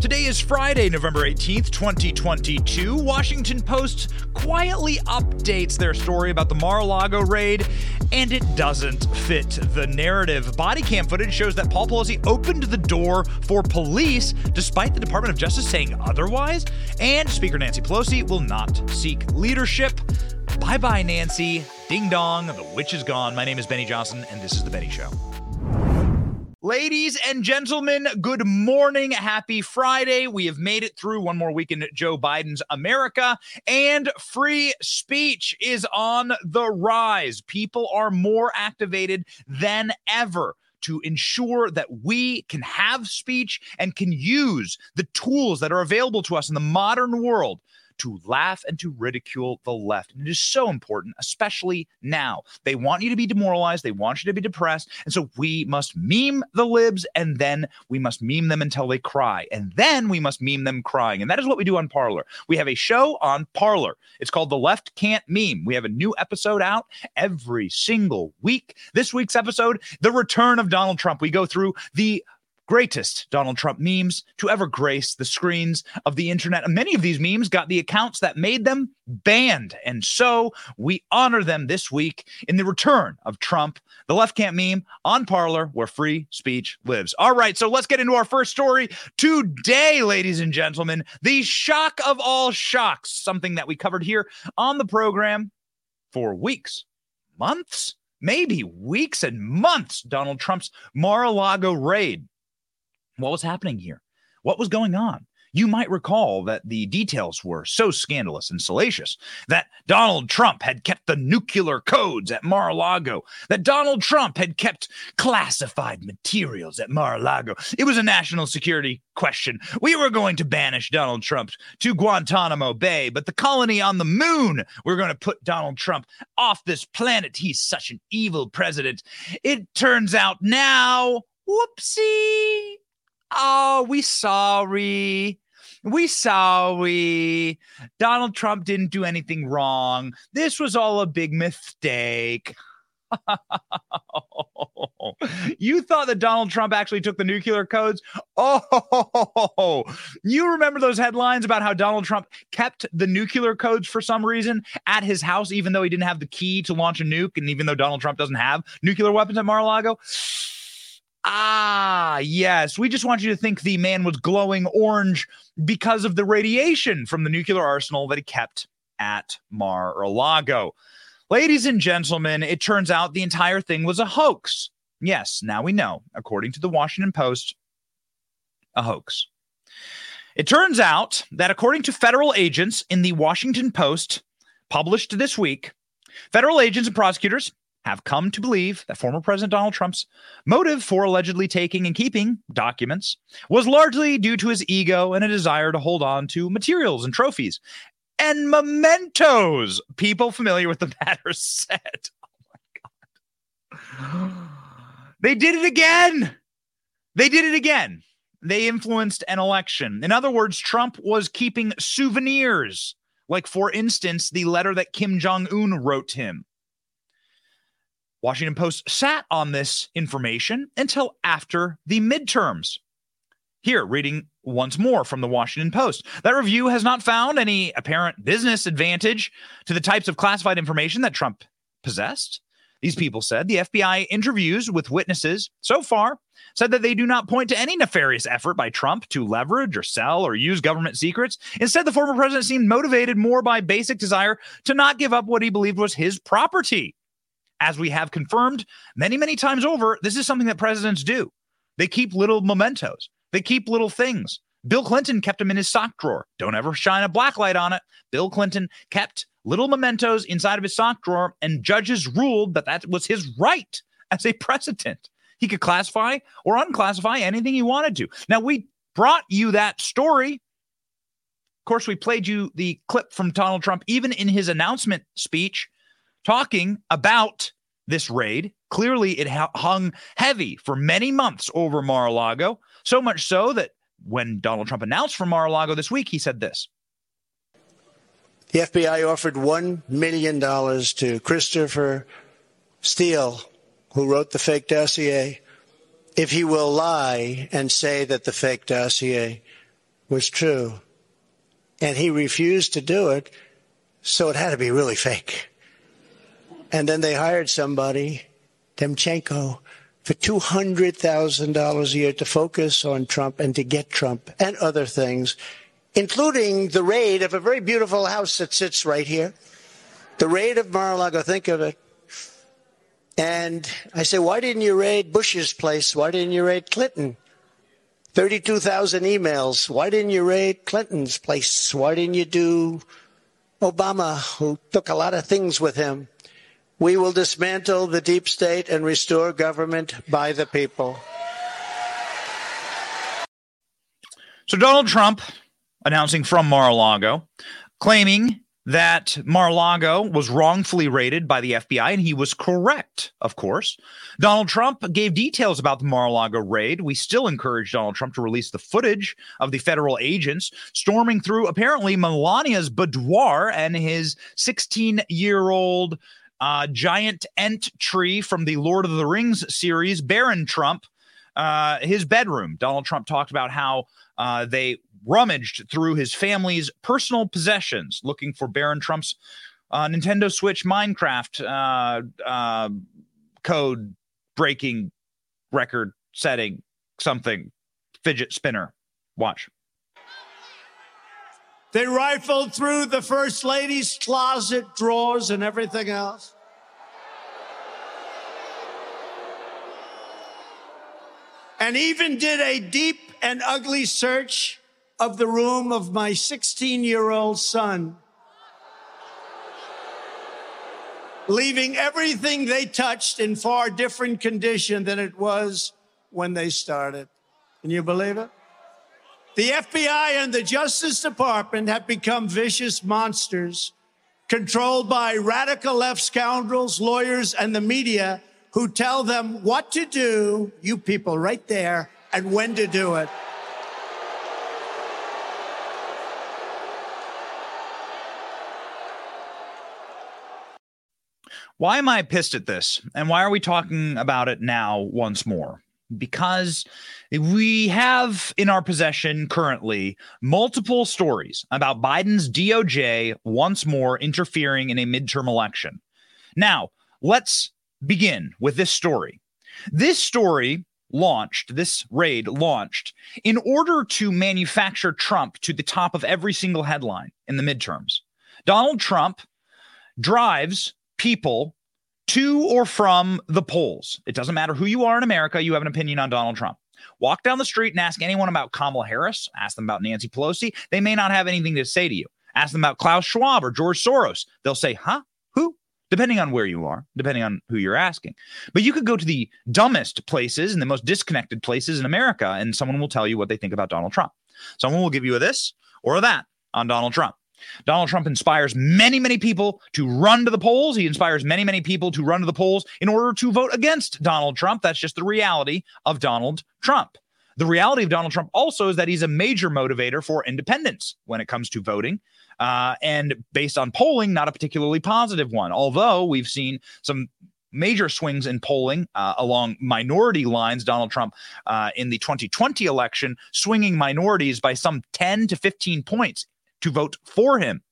Today is Friday, November 18th, 2022. Washington Post quietly updates their story about the Mar a Lago raid, and it doesn't fit the narrative. Body cam footage shows that Paul Pelosi opened the door for police despite the Department of Justice saying otherwise, and Speaker Nancy Pelosi will not seek leadership. Bye bye, Nancy. Ding dong, the witch is gone. My name is Benny Johnson, and this is The Benny Show. Ladies and gentlemen, good morning. Happy Friday. We have made it through one more week in Joe Biden's America, and free speech is on the rise. People are more activated than ever to ensure that we can have speech and can use the tools that are available to us in the modern world to laugh and to ridicule the left. And it is so important, especially now. They want you to be demoralized, they want you to be depressed. And so we must meme the libs and then we must meme them until they cry. And then we must meme them crying. And that is what we do on Parler. We have a show on Parler. It's called The Left Can't Meme. We have a new episode out every single week. This week's episode, The Return of Donald Trump. We go through the greatest Donald Trump memes to ever grace the screens of the internet. Many of these memes got the accounts that made them banned. And so we honor them this week in the return of Trump, the left can't meme on Parler, where free speech lives. All right, so let's get into our first story today, ladies and gentlemen. The shock of all shocks, something that we covered here on the program for weeks, months, maybe weeks and months. Donald Trump's Mar a Lago raid what was happening here? What was going on? You might recall that the details were so scandalous and salacious that Donald Trump had kept the nuclear codes at Mar a Lago, that Donald Trump had kept classified materials at Mar a Lago. It was a national security question. We were going to banish Donald Trump to Guantanamo Bay, but the colony on the moon, we're going to put Donald Trump off this planet. He's such an evil president. It turns out now, whoopsie Oh, we sorry. We sorry. Donald Trump didn't do anything wrong. This was all a big mistake. you thought that Donald Trump actually took the nuclear codes? Oh, you remember those headlines about how Donald Trump kept the nuclear codes for some reason at his house, even though he didn't have the key to launch a nuke, and even though Donald Trump doesn't have nuclear weapons at Mar a Lago? Ah, yes. We just want you to think the man was glowing orange because of the radiation from the nuclear arsenal that he kept at Mar a Lago. Ladies and gentlemen, it turns out the entire thing was a hoax. Yes, now we know, according to the Washington Post, a hoax. It turns out that according to federal agents in the Washington Post, published this week, federal agents and prosecutors have come to believe that former President Donald Trump's motive for allegedly taking and keeping documents was largely due to his ego and a desire to hold on to materials and trophies and mementos. People familiar with the matter said, Oh my God. They did it again. They did it again. They influenced an election. In other words, Trump was keeping souvenirs, like, for instance, the letter that Kim Jong un wrote him Washington Post sat on this information until after the midterms. Here, reading once more from the Washington Post. That review has not found any apparent business advantage to the types of classified information that Trump possessed. These people said the FBI interviews with witnesses so far said that they do not point to any nefarious effort by Trump to leverage or sell or use government secrets. Instead, the former president seemed motivated more by basic desire to not give up what he believed was his property as we have confirmed many, many times over, this is something that presidents do. They keep little mementos, they keep little things. Bill Clinton kept them in his sock drawer. Don't ever shine a black light on it. Bill Clinton kept little mementos inside of his sock drawer, and judges ruled that that was his right as a precedent. He could classify or unclassify anything he wanted to. Now, we brought you that story. Of course, we played you the clip from Donald Trump, even in his announcement speech, talking about this raid. Clearly, it hung heavy for many months over Mar a Lago, so much so that when Donald Trump announced for Mar a Lago this week, he said this. The FBI offered $1 million to Christopher Steele, who wrote the fake dossier, if he will lie and say that the fake dossier was true. And he refused to do it, so it had to be really fake. And then they hired somebody, Danchenko, for $200,000 a year to focus on Trump and to get Trump and other things, including the raid of a very beautiful house that sits right here. The raid of Mar-a-Lago, think of it. And I say, why didn't you raid Bush's place? Why didn't you raid Clinton? 32,000 emails. Why didn't you raid Clinton's place? Why didn't you do Obama, who took a lot of things with him? We will dismantle the deep state and restore government by the people. So, Donald Trump announcing from Mar a Lago, claiming that Mar-a-Lago was wrongfully raided by the FBI, and he was correct, of course. Donald Trump gave details about the Mar-a-Lago raid. We still encourage Donald Trump to release the footage of the federal agents storming through apparently Melania's boudoir and his 16-year-old uh, giant ent tree from the Lord of the Rings series, Barron Trump, uh, his bedroom. Donald Trump talked about how uh, they rummaged through his family's personal possessions looking for Barron Trump's uh, Nintendo Switch Minecraft uh, uh, code breaking record setting something fidget spinner. Watch. They rifled through the first lady's closet drawers and everything else. And even did a deep and ugly search of the room of my 16 year old son, leaving everything they touched in far different condition than it was when they started. Can you believe it? The FBI and the Justice Department have become vicious monsters controlled by radical left scoundrels, lawyers, and the media who tell them what to do, you people right there, and when to do it. Why am I pissed at this? And why are we talking about it now once more? Because we have in our possession currently multiple stories about Biden's DOJ once more interfering in a midterm election. Now, let's begin with this story. This story launched, this raid launched in order to manufacture Trump to the top of every single headline in the midterms. Donald Trump drives people to or from the polls. It doesn't matter who you are in America, you have an opinion on Donald Trump. Walk down the street and ask anyone about Kamala Harris, ask them about Nancy Pelosi. They may not have anything to say to you. Ask them about Klaus Schwab or George Soros. They'll say, huh? Who? Depending on where you are, depending on who you're asking. But you could go to the dumbest places and the most disconnected places in America, and someone will tell you what they think about Donald Trump. Someone will give you a this or a that on Donald Trump. Donald Trump inspires many, many people to run to the polls. He inspires many, many people to run to the polls in order to vote against Donald Trump. That's just the reality of Donald Trump. The reality of Donald Trump also is that he's a major motivator for independents when it comes to voting. Uh, and based on polling, not a particularly positive one. Although we've seen some major swings in polling uh, along minority lines. Donald Trump uh, in the 2020 election swinging minorities by some 10 to 15 points to vote for him.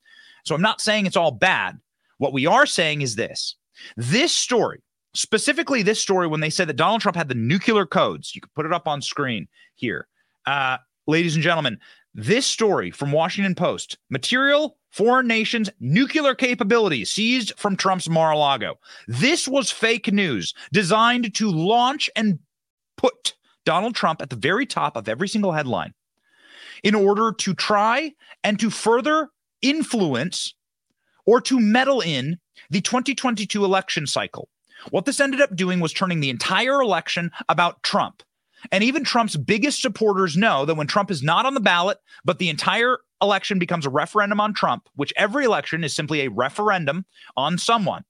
So I'm not saying it's all bad. What we are saying is this this story, specifically this story, when they said that Donald Trump had the nuclear codes, you can put it up on screen here. Uh, ladies and gentlemen, this story from Washington Post material foreign nations nuclear capabilities seized from Trump's Mar-a-Lago. This was fake news designed to launch and put Donald Trump at the very top of every single headline in order to try and to further influence or to meddle in the 2022 election cycle. What this ended up doing was turning the entire election about Trump. And even Trump's biggest supporters know that when Trump is not on the ballot, but the entire election becomes a referendum on Trump, which every election is simply a referendum on someone.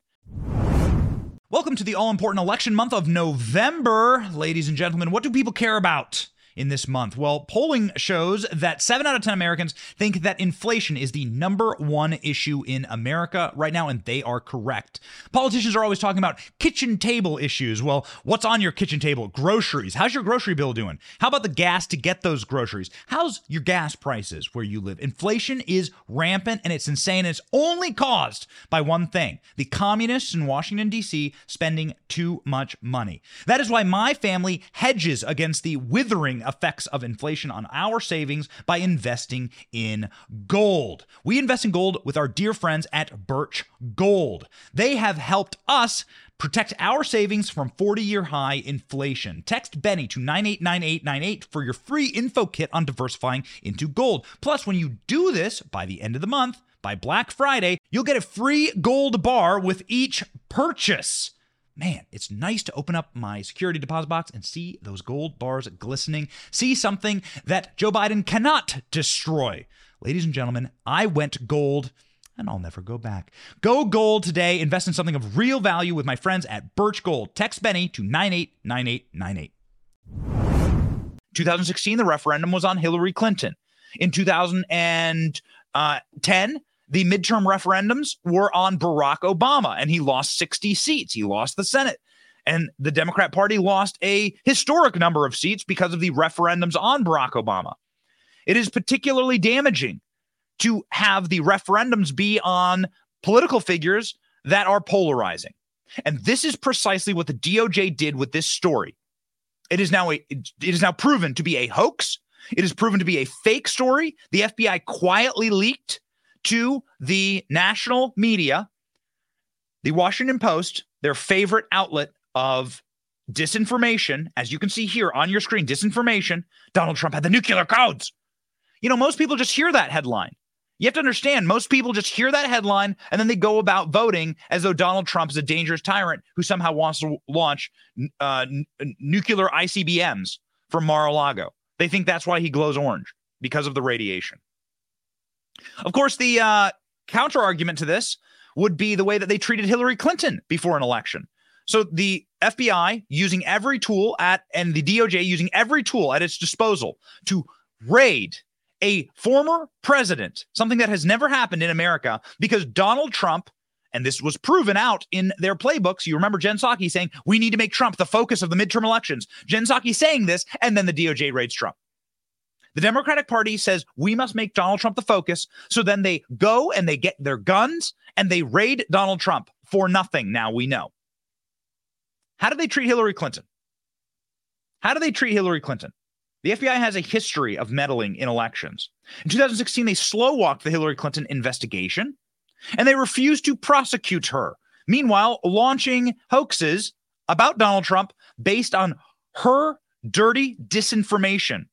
Welcome to the all important election month of November. Ladies and gentlemen, what do people care about? In this month? Well, polling shows that 7 out of 10 Americans think that inflation is the number one issue in America right now, and they are correct. Politicians are always talking about kitchen table issues. Well, what's on your kitchen table? Groceries. How's your grocery bill doing? How about the gas to get those groceries? How's your gas prices where you live? Inflation is rampant and it's insane. It's only caused by one thing the communists in Washington, D.C. spending too much money. That is why my family hedges against the withering effects of inflation on our savings by investing in gold. We invest in gold with our dear friends at Birch Gold. They have helped us protect our savings from 40 year high inflation. Text Benny to 989898 for your free info kit on diversifying into gold. Plus, when you do this by the end of the month, by Black Friday, you'll get a free gold bar with each purchase man, it's nice to open up my security deposit box and see those gold bars glistening, see something that Joe Biden cannot destroy. Ladies and gentlemen, I went gold and I'll never go back. Go gold today. Invest in something of real value with my friends at Birch Gold. Text Benny to 989898. 2016, the referendum was on Hillary Clinton. In 2010, uh, the midterm referendums were on Barack Obama, and he lost 60 seats. He lost the Senate. And the Democrat Party lost a historic number of seats because of the referendums on Barack Obama. It is particularly damaging to have the referendums be on political figures that are polarizing. And this is precisely what the DOJ did with this story. It is now a, it is now proven to be a hoax. It is proven to be a fake story. The FBI quietly leaked to the national media, the Washington Post, their favorite outlet of disinformation, as you can see here on your screen, disinformation, Donald Trump had the nuclear codes. You know, most people just hear that headline. You have to understand, most people just hear that headline and then they go about voting as though Donald Trump is a dangerous tyrant who somehow wants to launch uh, n- nuclear ICBMs from Mar a Lago. They think that's why he glows orange because of the radiation. Of course, the uh, counter argument to this would be the way that they treated Hillary Clinton before an election. So the FBI using every tool at and the DOJ using every tool at its disposal to raid a former president, something that has never happened in America because Donald Trump and this was proven out in their playbooks. You remember Jen Psaki saying, We need to make Trump the focus of the midterm elections. Jen Psaki saying this, and then the DOJ raids Trump. The Democratic Party says we must make Donald Trump the focus. So then they go and they get their guns and they raid Donald Trump for nothing. Now we know. How do they treat Hillary Clinton? How do they treat Hillary Clinton? The FBI has a history of meddling in elections. In 2016, they slow walked the Hillary Clinton investigation and they refused to prosecute her. Meanwhile, launching hoaxes about Donald Trump based on her dirty disinformation.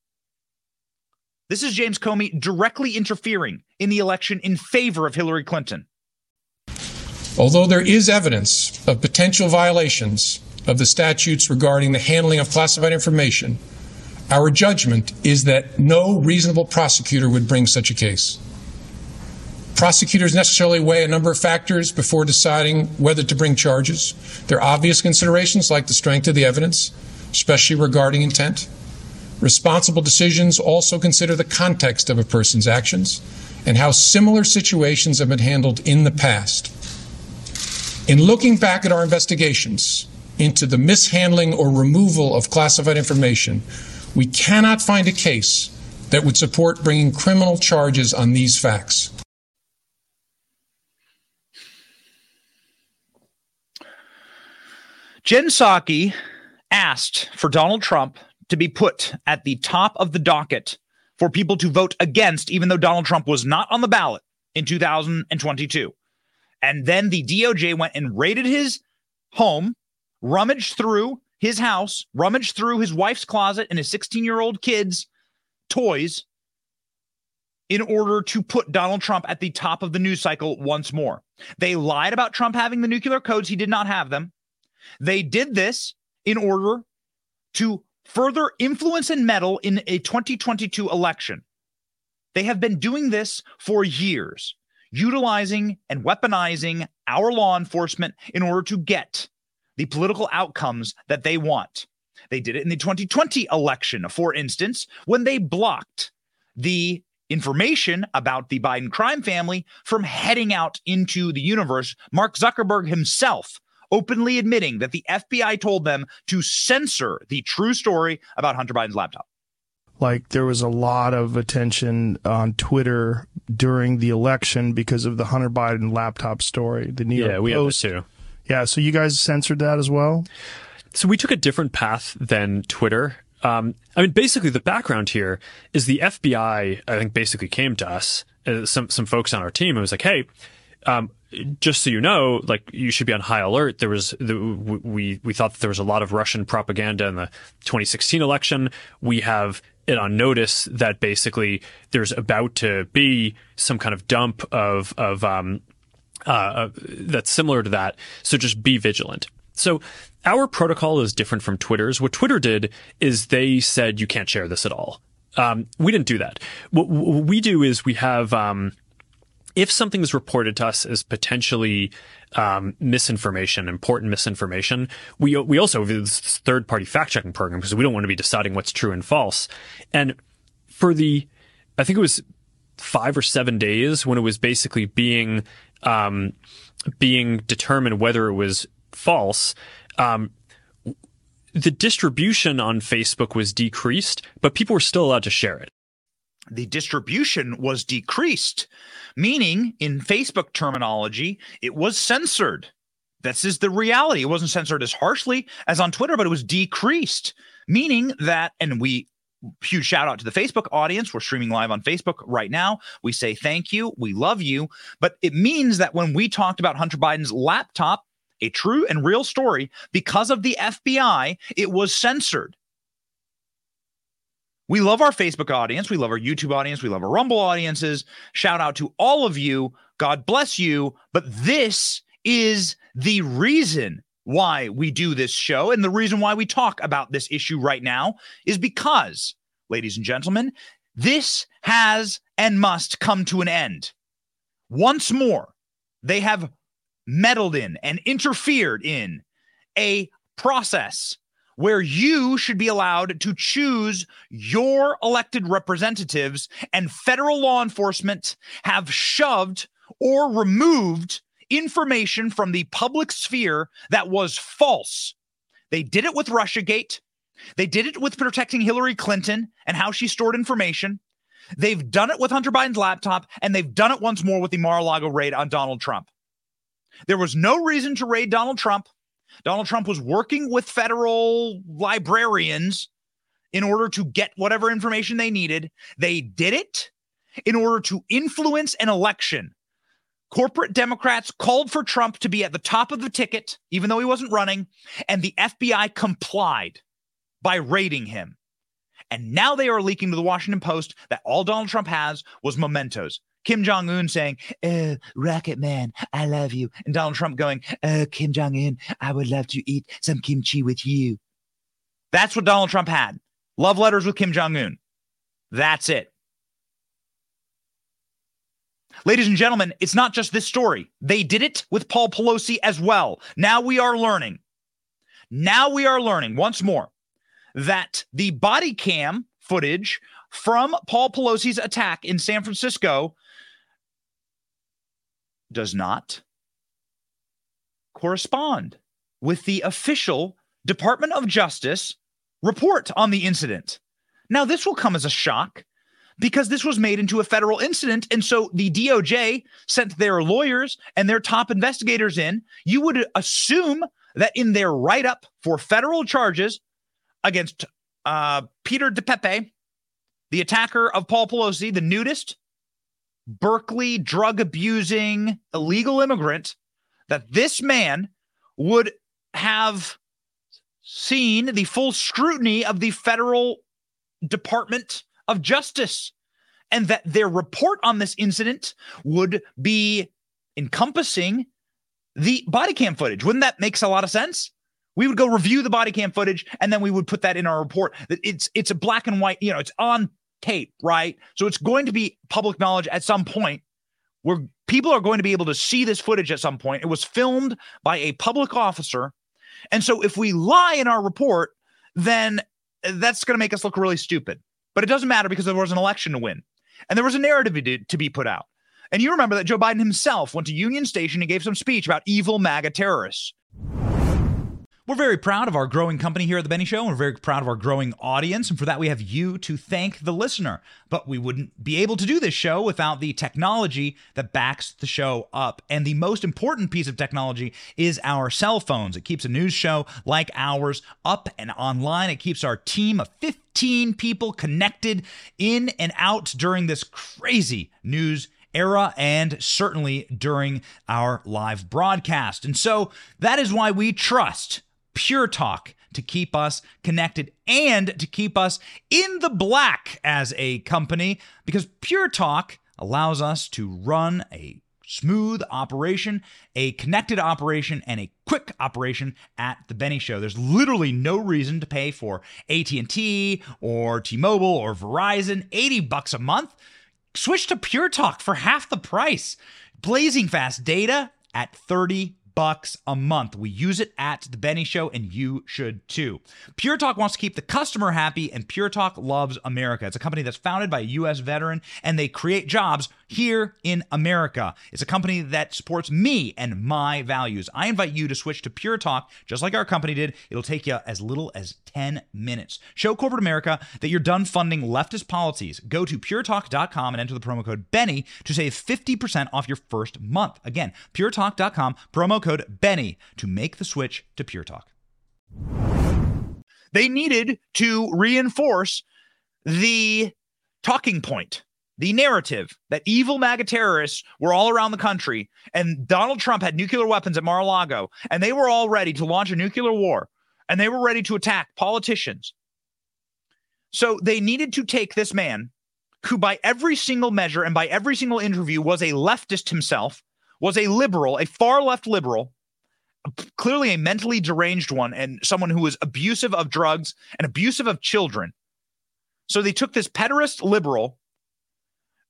This is James Comey directly interfering in the election in favor of Hillary Clinton. Although there is evidence of potential violations of the statutes regarding the handling of classified information, our judgment is that no reasonable prosecutor would bring such a case. Prosecutors necessarily weigh a number of factors before deciding whether to bring charges. There are obvious considerations like the strength of the evidence, especially regarding intent. Responsible decisions also consider the context of a person's actions and how similar situations have been handled in the past. In looking back at our investigations into the mishandling or removal of classified information, we cannot find a case that would support bringing criminal charges on these facts. Jen Psaki asked for Donald Trump to be put at the top of the docket for people to vote against, even though Donald Trump was not on the ballot in 2022. And then the DOJ went and raided his home, rummaged through his house, rummaged through his wife's closet and his 16 year old kids' toys in order to put Donald Trump at the top of the news cycle once more. They lied about Trump having the nuclear codes. He did not have them. They did this in order to further influence and meddle in a 2022 election. They have been doing this for years, utilizing and weaponizing our law enforcement in order to get the political outcomes that they want. They did it in the 2020 election, for instance, when they blocked the information about the Biden crime family from heading out into the universe. Mark Zuckerberg himself openly admitting that the FBI told them to censor the true story about Hunter Biden's laptop. Like there was a lot of attention on Twitter during the election because of the Hunter Biden laptop story. The New York yeah, we Post. have it too. Yeah, so you guys censored that as well. So we took a different path than Twitter. Um, I mean, basically, the background here is the FBI. I think basically came to us, uh, some some folks on our team, and was like, "Hey, um, just so you know, like you should be on high alert. There was the, we we thought that there was a lot of Russian propaganda in the 2016 election. We have it on notice that basically there's about to be some kind of dump of of um, uh, that's similar to that. So just be vigilant. So our protocol is different from Twitter's. What Twitter did is they said you can't share this at all. Um, we didn't do that. What, what, we do is we have um, if something is reported to us as potentially um, misinformation, important misinformation, we we also have this third party fact checking program because we don't want to be deciding what's true and false. And for the, I think it was five or seven days when it was basically being um, being determined whether it was false. Um, the distribution on Facebook was decreased, but people were still allowed to share it. The distribution was decreased, meaning in Facebook terminology, it was censored. This is the reality. It wasn't censored as harshly as on Twitter, but it was decreased, meaning that, and we huge shout out to the Facebook audience. We're streaming live on Facebook right now. We say thank you. We love you. But it means that when we talked about Hunter Biden's laptop, a true and real story, because of the FBI, it was censored. We love our Facebook audience. We love our YouTube audience. We love our Rumble audiences. Shout out to all of you. God bless you. But this is the reason why we do this show and the reason why we talk about this issue right now is because, ladies and gentlemen, this has and must come to an end. Once more, they have meddled in and interfered in a process where you should be allowed to choose your elected representatives, and federal law enforcement have shoved or removed information from the public sphere that was false. They did it with Russiagate. They did it with protecting Hillary Clinton and how she stored information. They've done it with Hunter Biden's laptop, and they've done it once more with the Mar a Lago raid on Donald Trump. There was no reason to raid Donald Trump. Donald Trump was working with federal librarians in order to get whatever information they needed. They did it in order to influence an election. Corporate Democrats called for Trump to be at the top of the ticket, even though he wasn't running, and the FBI complied by raiding him. And now they are leaking to the Washington Post that all Donald Trump has was mementos. Kim Jong Un saying, "Oh, Rocket Man, I love you," and Donald Trump going, "Oh, Kim Jong Un, I would love to eat some kimchi with you." That's what Donald Trump had. Love letters with Kim Jong Un. That's it. Ladies and gentlemen, it's not just this story. They did it with Paul Pelosi as well. Now we are learning. Now we are learning once more that the body cam footage from Paul Pelosi's attack in San Francisco does not correspond with the official Department of Justice report on the incident. Now, this will come as a shock because this was made into a federal incident. And so the DOJ sent their lawyers and their top investigators in. You would assume that in their write up for federal charges against uh, Peter DePape, the attacker of Paul Pelosi, the nudist, Berkeley drug abusing illegal immigrant, that this man would have seen the full scrutiny of the federal Department of Justice and that their report on this incident would be encompassing the body cam footage. Wouldn't that makes a lot of sense? We would go review the body cam footage and then we would put that in our report. It's it's a black and white, you know, it's on tape, right? So it's going to be public knowledge at some point where people are going to be able to see this footage at some point. It was filmed by a public officer. And so if we lie in our report, then that's going to make us look really stupid. But it doesn't matter because there was an election to win and there was a narrative to be put out. And you remember that Joe Biden himself went to Union Station and gave some speech about evil MAGA terrorists. We're very proud of our growing company here at The Benny Show, and we're very proud of our growing audience. And for that, we have you to thank the listener. But we wouldn't be able to do this show without the technology that backs the show up. And the most important piece of technology is our cell phones. It keeps a news show like ours up and online. It keeps our team of 15 people connected in and out during this crazy news era and certainly during our live broadcast. And so that is why we trust Pure Talk to keep us connected and to keep us in the black as a company because Pure Talk allows us to run a smooth operation, a connected operation, and a quick operation at the Benny Show. There's literally no reason to pay for AT&T or T-Mobile or Verizon 80 bucks a month. Switch to Pure Talk for half the price. Blazing fast data at 30 bucks a month. We use it at the Benny Show, and you should too. Pure Talk wants to keep the customer happy, and Pure Talk loves America. It's a company that's founded by a U.S. veteran, and they create jobs here in America. It's a company that supports me and my values. I invite you to switch to Pure Talk, just like our company did. It'll take you as little as 10 minutes. Show corporate America that you're done funding leftist policies. Go to puretalk.com and enter the promo code Benny to save 50% off your first month. Again, puretalk.com, promo code Benny to make the switch to Pure Talk. They needed to reinforce the talking point, the narrative that evil MAGA terrorists were all around the country and Donald Trump had nuclear weapons at Mar a Lago and they were all ready to launch a nuclear war and they were ready to attack politicians. So they needed to take this man who, by every single measure and by every single interview, was a leftist himself was a liberal, a far left liberal, clearly a mentally deranged one, and someone who was abusive of drugs and abusive of children. So they took this pederast liberal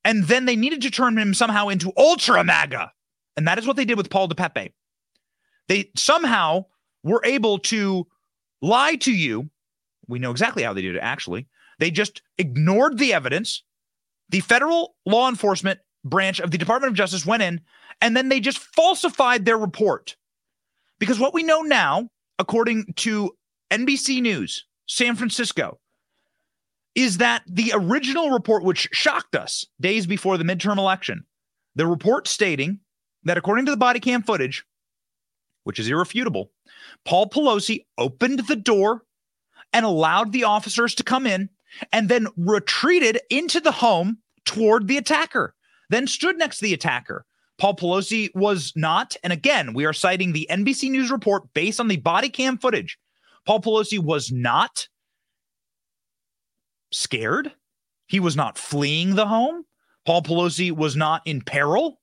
and then they needed to turn him somehow into ultra MAGA. And that is what they did with Paul DePape. They somehow were able to lie to you. We know exactly how they did it, actually. They just ignored the evidence. The federal law enforcement branch of the Department of Justice went in and then they just falsified their report. Because what we know now, according to NBC News, San Francisco, is that the original report, which shocked us days before the midterm election, the report stating that according to the body cam footage, which is irrefutable, Paul Pelosi opened the door and allowed the officers to come in and then retreated into the home toward the attacker, then stood next to the attacker, Paul Pelosi was not. And again, we are citing the NBC News report based on the body cam footage. Paul Pelosi was not scared. He was not fleeing the home. Paul Pelosi was not in peril.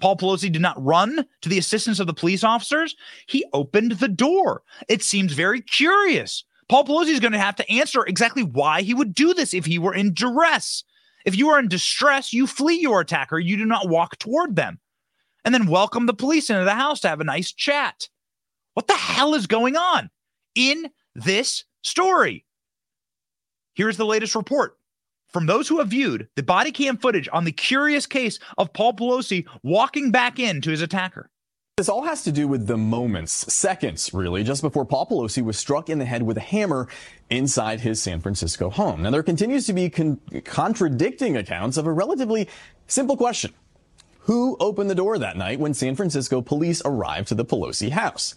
Paul Pelosi did not run to the assistance of the police officers. He opened the door. It seems very curious. Paul Pelosi is going to have to answer exactly why he would do this if he were in duress. If you are in distress, you flee your attacker. You do not walk toward them and then welcome the police into the house to have a nice chat. What the hell is going on in this story? Here's the latest report from those who have viewed the body cam footage on the curious case of Paul Pelosi walking back into his attacker. This all has to do with the moments, seconds really, just before Paul Pelosi was struck in the head with a hammer inside his San Francisco home. Now, there continues to be con- contradicting accounts of a relatively simple question who opened the door that night when San Francisco police arrived to the Pelosi house.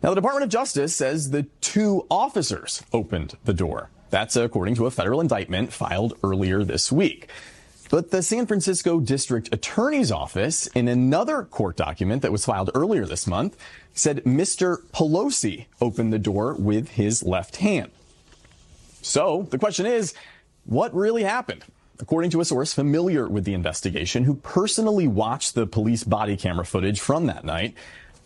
Now, the Department of Justice says the two officers opened the door. That's according to a federal indictment filed earlier this week. But the San Francisco District Attorney's Office, in another court document that was filed earlier this month, said Mr. Pelosi opened the door with his left hand. So the question is, what really happened? According to a source familiar with the investigation who personally watched the police body camera footage from that night,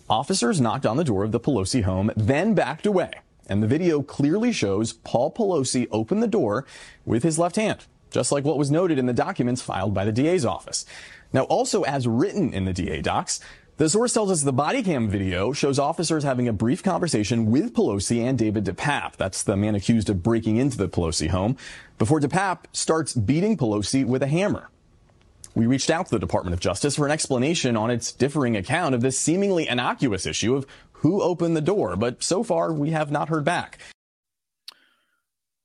Officers knocked on the door of the Pelosi home, then backed away. And the video clearly shows Paul Pelosi open the door with his left hand, just like what was noted in the documents filed by the DA's office. Now, also as written in the DA docs, the source tells us the body cam video shows officers having a brief conversation with Pelosi and David DePape. That's the man accused of breaking into the Pelosi home before DePape starts beating Pelosi with a hammer. We reached out to the Department of Justice for an explanation on its differing account of this seemingly innocuous issue of who opened the door, but so far we have not heard back.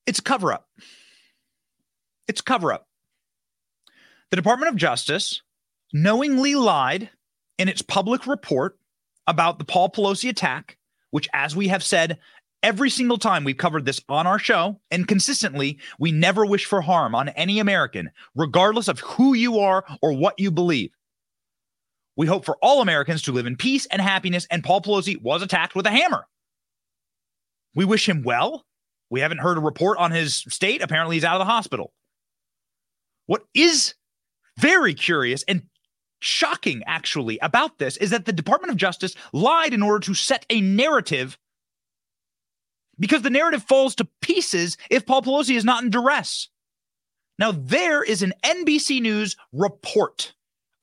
It's a cover up. It's cover up. The Department of Justice knowingly lied in its public report about the Paul Pelosi attack, which, as we have said every single time we've covered this on our show and consistently, we never wish for harm on any American, regardless of who you are or what you believe. We hope for all Americans to live in peace and happiness, and Paul Pelosi was attacked with a hammer. We wish him well. We haven't heard a report on his state. Apparently, he's out of the hospital. What is very curious and shocking, actually, about this is that the Department of Justice lied in order to set a narrative because the narrative falls to pieces if Paul Pelosi is not in duress. Now, there is an NBC News report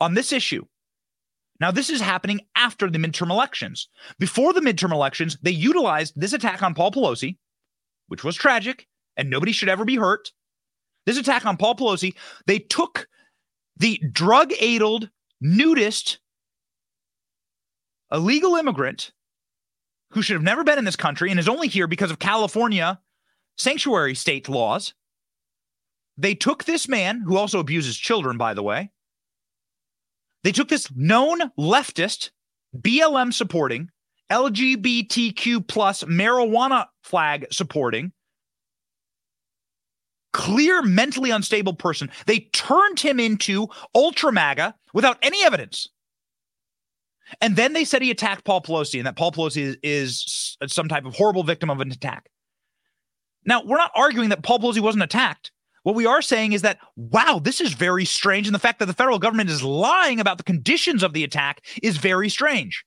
on this issue. Now, this is happening after the midterm elections. Before the midterm elections, they utilized this attack on Paul Pelosi, which was tragic, and nobody should ever be hurt. This attack on Paul Pelosi, they took the drug addled nudist illegal immigrant who should have never been in this country and is only here because of California sanctuary state laws. They took this man, who also abuses children, by the way. They took this known leftist, BLM supporting, LGBTQ plus marijuana flag supporting, clear mentally unstable person. They turned him into ultra MAGA without any evidence. And then they said he attacked Paul Pelosi and that Paul Pelosi is, is some type of horrible victim of an attack. Now, we're not arguing that Paul Pelosi wasn't attacked. What we are saying is that, wow, this is very strange. And the fact that the federal government is lying about the conditions of the attack is very strange.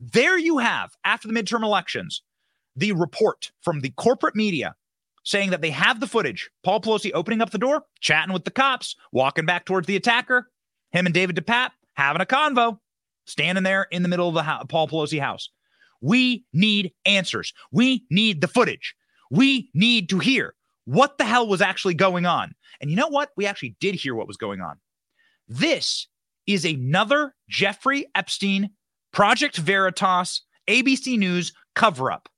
There you have, after the midterm elections, the report from the corporate media saying that they have the footage. Paul Pelosi opening up the door, chatting with the cops, walking back towards the attacker, him and David DePape having a convo, standing there in the middle of the ho- Paul Pelosi house. We need answers. We need the footage. We need to hear what the hell was actually going on. And you know what? We actually did hear what was going on. This is another Jeffrey Epstein, Project Veritas, ABC News cover up.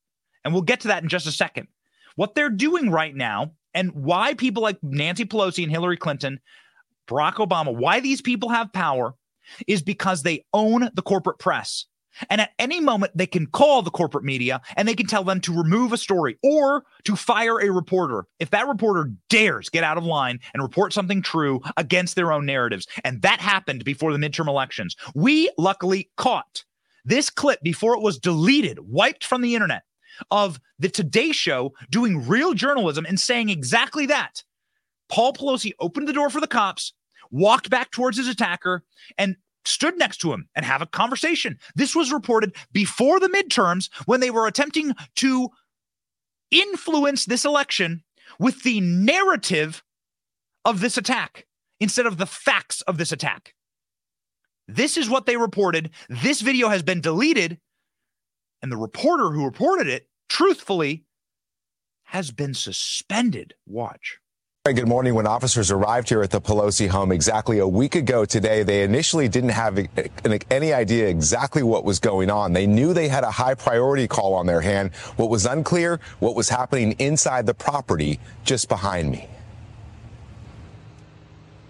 And we'll get to that in just a second. What they're doing right now, and why people like Nancy Pelosi and Hillary Clinton, Barack Obama, why these people have power is because they own the corporate press. And at any moment, they can call the corporate media and they can tell them to remove a story or to fire a reporter if that reporter dares get out of line and report something true against their own narratives. And that happened before the midterm elections. We luckily caught this clip before it was deleted, wiped from the internet, of the Today Show doing real journalism and saying exactly that. Paul Pelosi opened the door for the cops, walked back towards his attacker, and stood next to him and have a conversation. This was reported before the midterms when they were attempting to influence this election with the narrative of this attack instead of the facts of this attack. This is what they reported. This video has been deleted. And the reporter who reported it, truthfully, has been suspended. Watch. Good morning. When officers arrived here at the Pelosi home exactly a week ago today, they initially didn't have any idea exactly what was going on. They knew they had a high priority call on their hand. What was unclear, what was happening inside the property just behind me.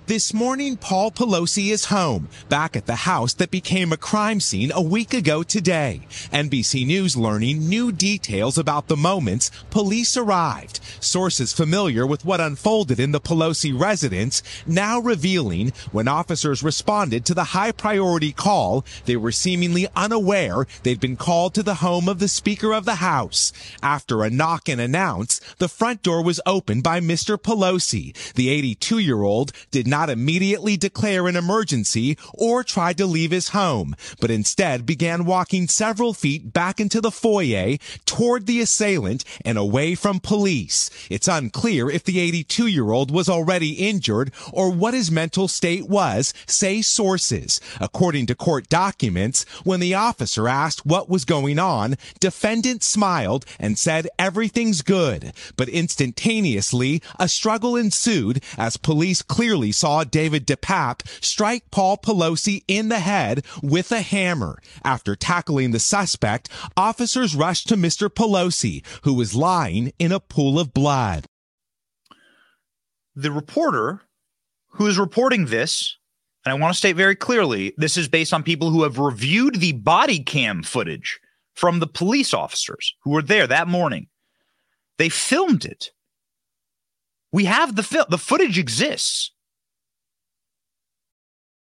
This morning, Paul Pelosi is home, back at the house that became a crime scene a week ago today. NBC News learning new details about the moments police arrived. Sources familiar with what unfolded in the Pelosi residence now revealing when officers responded to the high priority call, they were seemingly unaware they'd been called to the home of the Speaker of the House. After a knock and announce, the front door was opened by Mr. Pelosi. The 82 year old did not immediately declare an emergency or tried to leave his home, but instead began walking several feet back into the foyer toward the assailant and away from police. It's unclear if the 82 year old was already injured or what his mental state was, say sources. According to court documents, when the officer asked what was going on, defendant smiled and said everything's good. But instantaneously, a struggle ensued as police clearly saw David DePape strike Paul Pelosi in the head with a hammer. After tackling the suspect, officers rushed to Mr. Pelosi, who was lying in a pool of blood. The reporter who is reporting this, and I want to state very clearly this is based on people who have reviewed the body cam footage from the police officers who were there that morning. They filmed it. We have the film, the footage exists.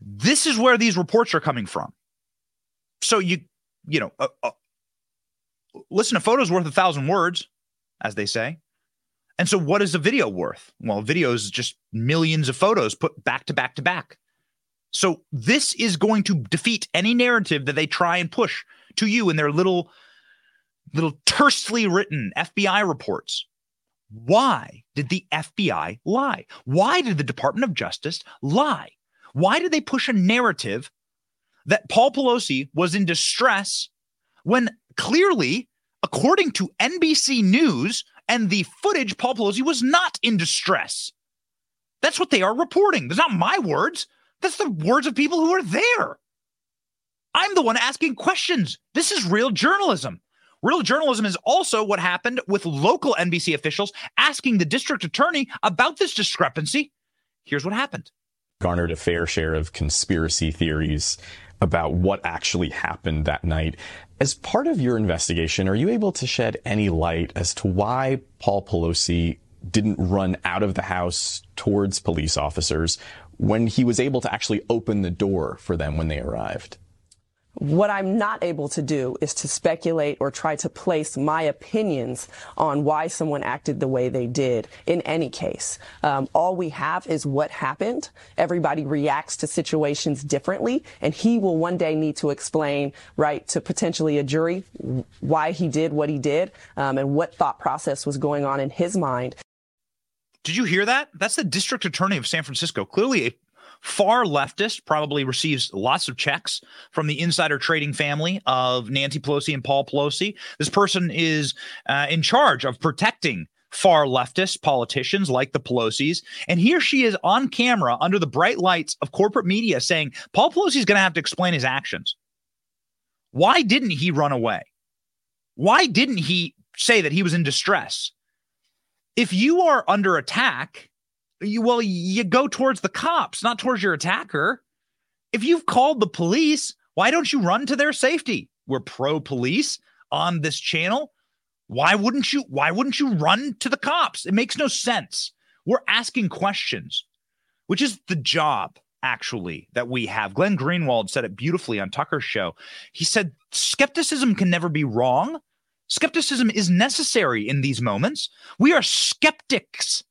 This is where these reports are coming from. So you, you know, uh, uh, listen, a photo's worth a thousand words, as they say. And so, what is a video worth? Well, video is just millions of photos put back to back to back. So, this is going to defeat any narrative that they try and push to you in their little, little tersely written FBI reports. Why did the FBI lie? Why did the Department of Justice lie? Why did they push a narrative that Paul Pelosi was in distress when clearly, according to NBC News, and the footage, Paul Pelosi was not in distress. That's what they are reporting. That's not my words. That's the words of people who are there. I'm the one asking questions. This is real journalism. Real journalism is also what happened with local NBC officials asking the district attorney about this discrepancy. Here's what happened. Garnered a fair share of conspiracy theories about what actually happened that night. As part of your investigation, are you able to shed any light as to why Paul Pelosi didn't run out of the house towards police officers when he was able to actually open the door for them when they arrived? What I'm not able to do is to speculate or try to place my opinions on why someone acted the way they did in any case. Um, all we have is what happened. Everybody reacts to situations differently, and he will one day need to explain, right, to potentially a jury why he did what he did um, and what thought process was going on in his mind. Did you hear that? That's the district attorney of San Francisco. Clearly, a far leftist, probably receives lots of checks from the insider trading family of Nancy Pelosi and Paul Pelosi. This person is uh, in charge of protecting far leftist politicians like the Pelosi's. And here she is on camera under the bright lights of corporate media saying Paul Pelosi is going to have to explain his actions. Why didn't he run away? Why didn't he say that he was in distress? If you are under attack, you well you go towards the cops not towards your attacker. If you've called the police why don't you run to their safety? We're pro police on this channel. Why wouldn't you why wouldn't you run to the cops? It makes no sense. We're asking questions which is the job actually that we have. Glenn greenwald said it beautifully on tucker's show. He said skepticism can never be wrong. Skepticism is necessary in these moments. We are skeptics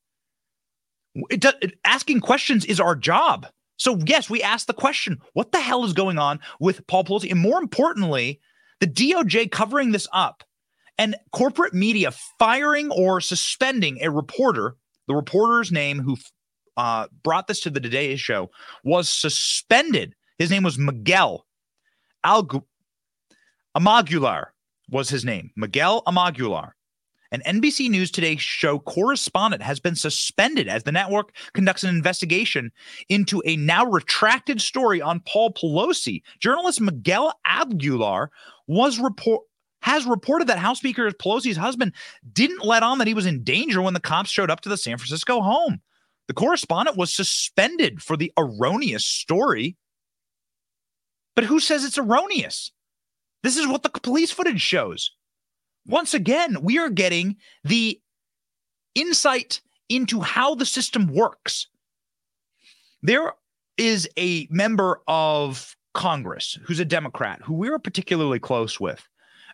it does, asking questions is our job. So yes, we ask the question: What the hell is going on with Paul Pelosi? And more importantly, the DOJ covering this up, and corporate media firing or suspending a reporter. The reporter's name who uh, brought this to the Today Show was suspended. His name was Miguel Almaguer was his name. Miguel Almaguer. An NBC News Today show correspondent has been suspended as the network conducts an investigation into a now retracted story on Paul Pelosi. Journalist Miguel Almaguer was report has reported that House Speaker Pelosi's husband didn't let on that he was in danger when the cops showed up to the San Francisco home. The correspondent was suspended for the erroneous story. But who says it's erroneous? This is what the police footage shows. Once again, we are getting the insight into how the system works. There is a member of Congress who's a Democrat who we are particularly close with.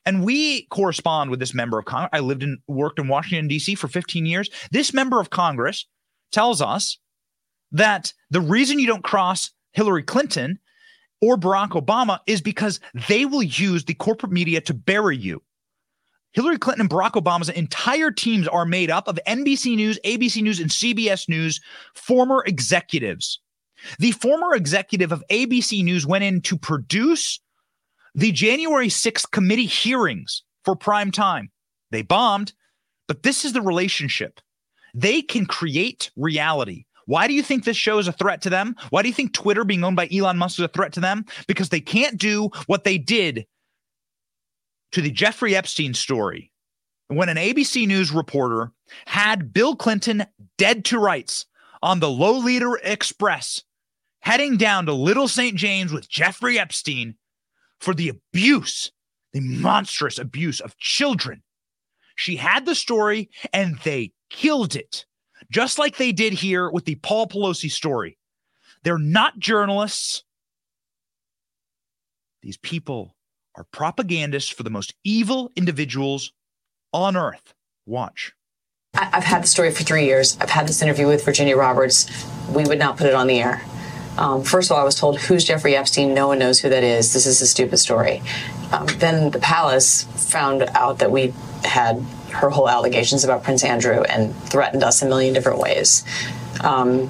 And we correspond with this member of Congress. I lived and worked in Washington, D.C. for 15 years. This member of Congress tells us that the reason you don't cross Hillary Clinton or Barack Obama is because they will use the corporate media to bury you. Hillary Clinton and Barack Obama's entire teams are made up of NBC News, ABC News, and CBS News former executives. The former executive of ABC News went in to produce the January 6th committee hearings for prime time. They bombed, but this is the relationship. They can create reality. Why do you think this show is a threat to them? Why do you think Twitter being owned by Elon Musk is a threat to them? Because they can't do what they did to the Jeffrey Epstein story when an ABC News reporter had Bill Clinton dead to rights on the Lolita Express heading down to Little St. James with Jeffrey Epstein for the abuse, the monstrous abuse of children. She had the story and they killed it, just like they did here with the Paul Pelosi story. They're not journalists. These people are propagandists for the most evil individuals on earth. Watch. I've had the story for three years. I've had this interview with Virginia Roberts. We would not put it on the air. Um, first of all, I was told, Who's Jeffrey Epstein? No one knows who that is. This is a stupid story. Um, then the palace found out that we had her whole allegations about Prince Andrew and threatened us a million different ways. Um,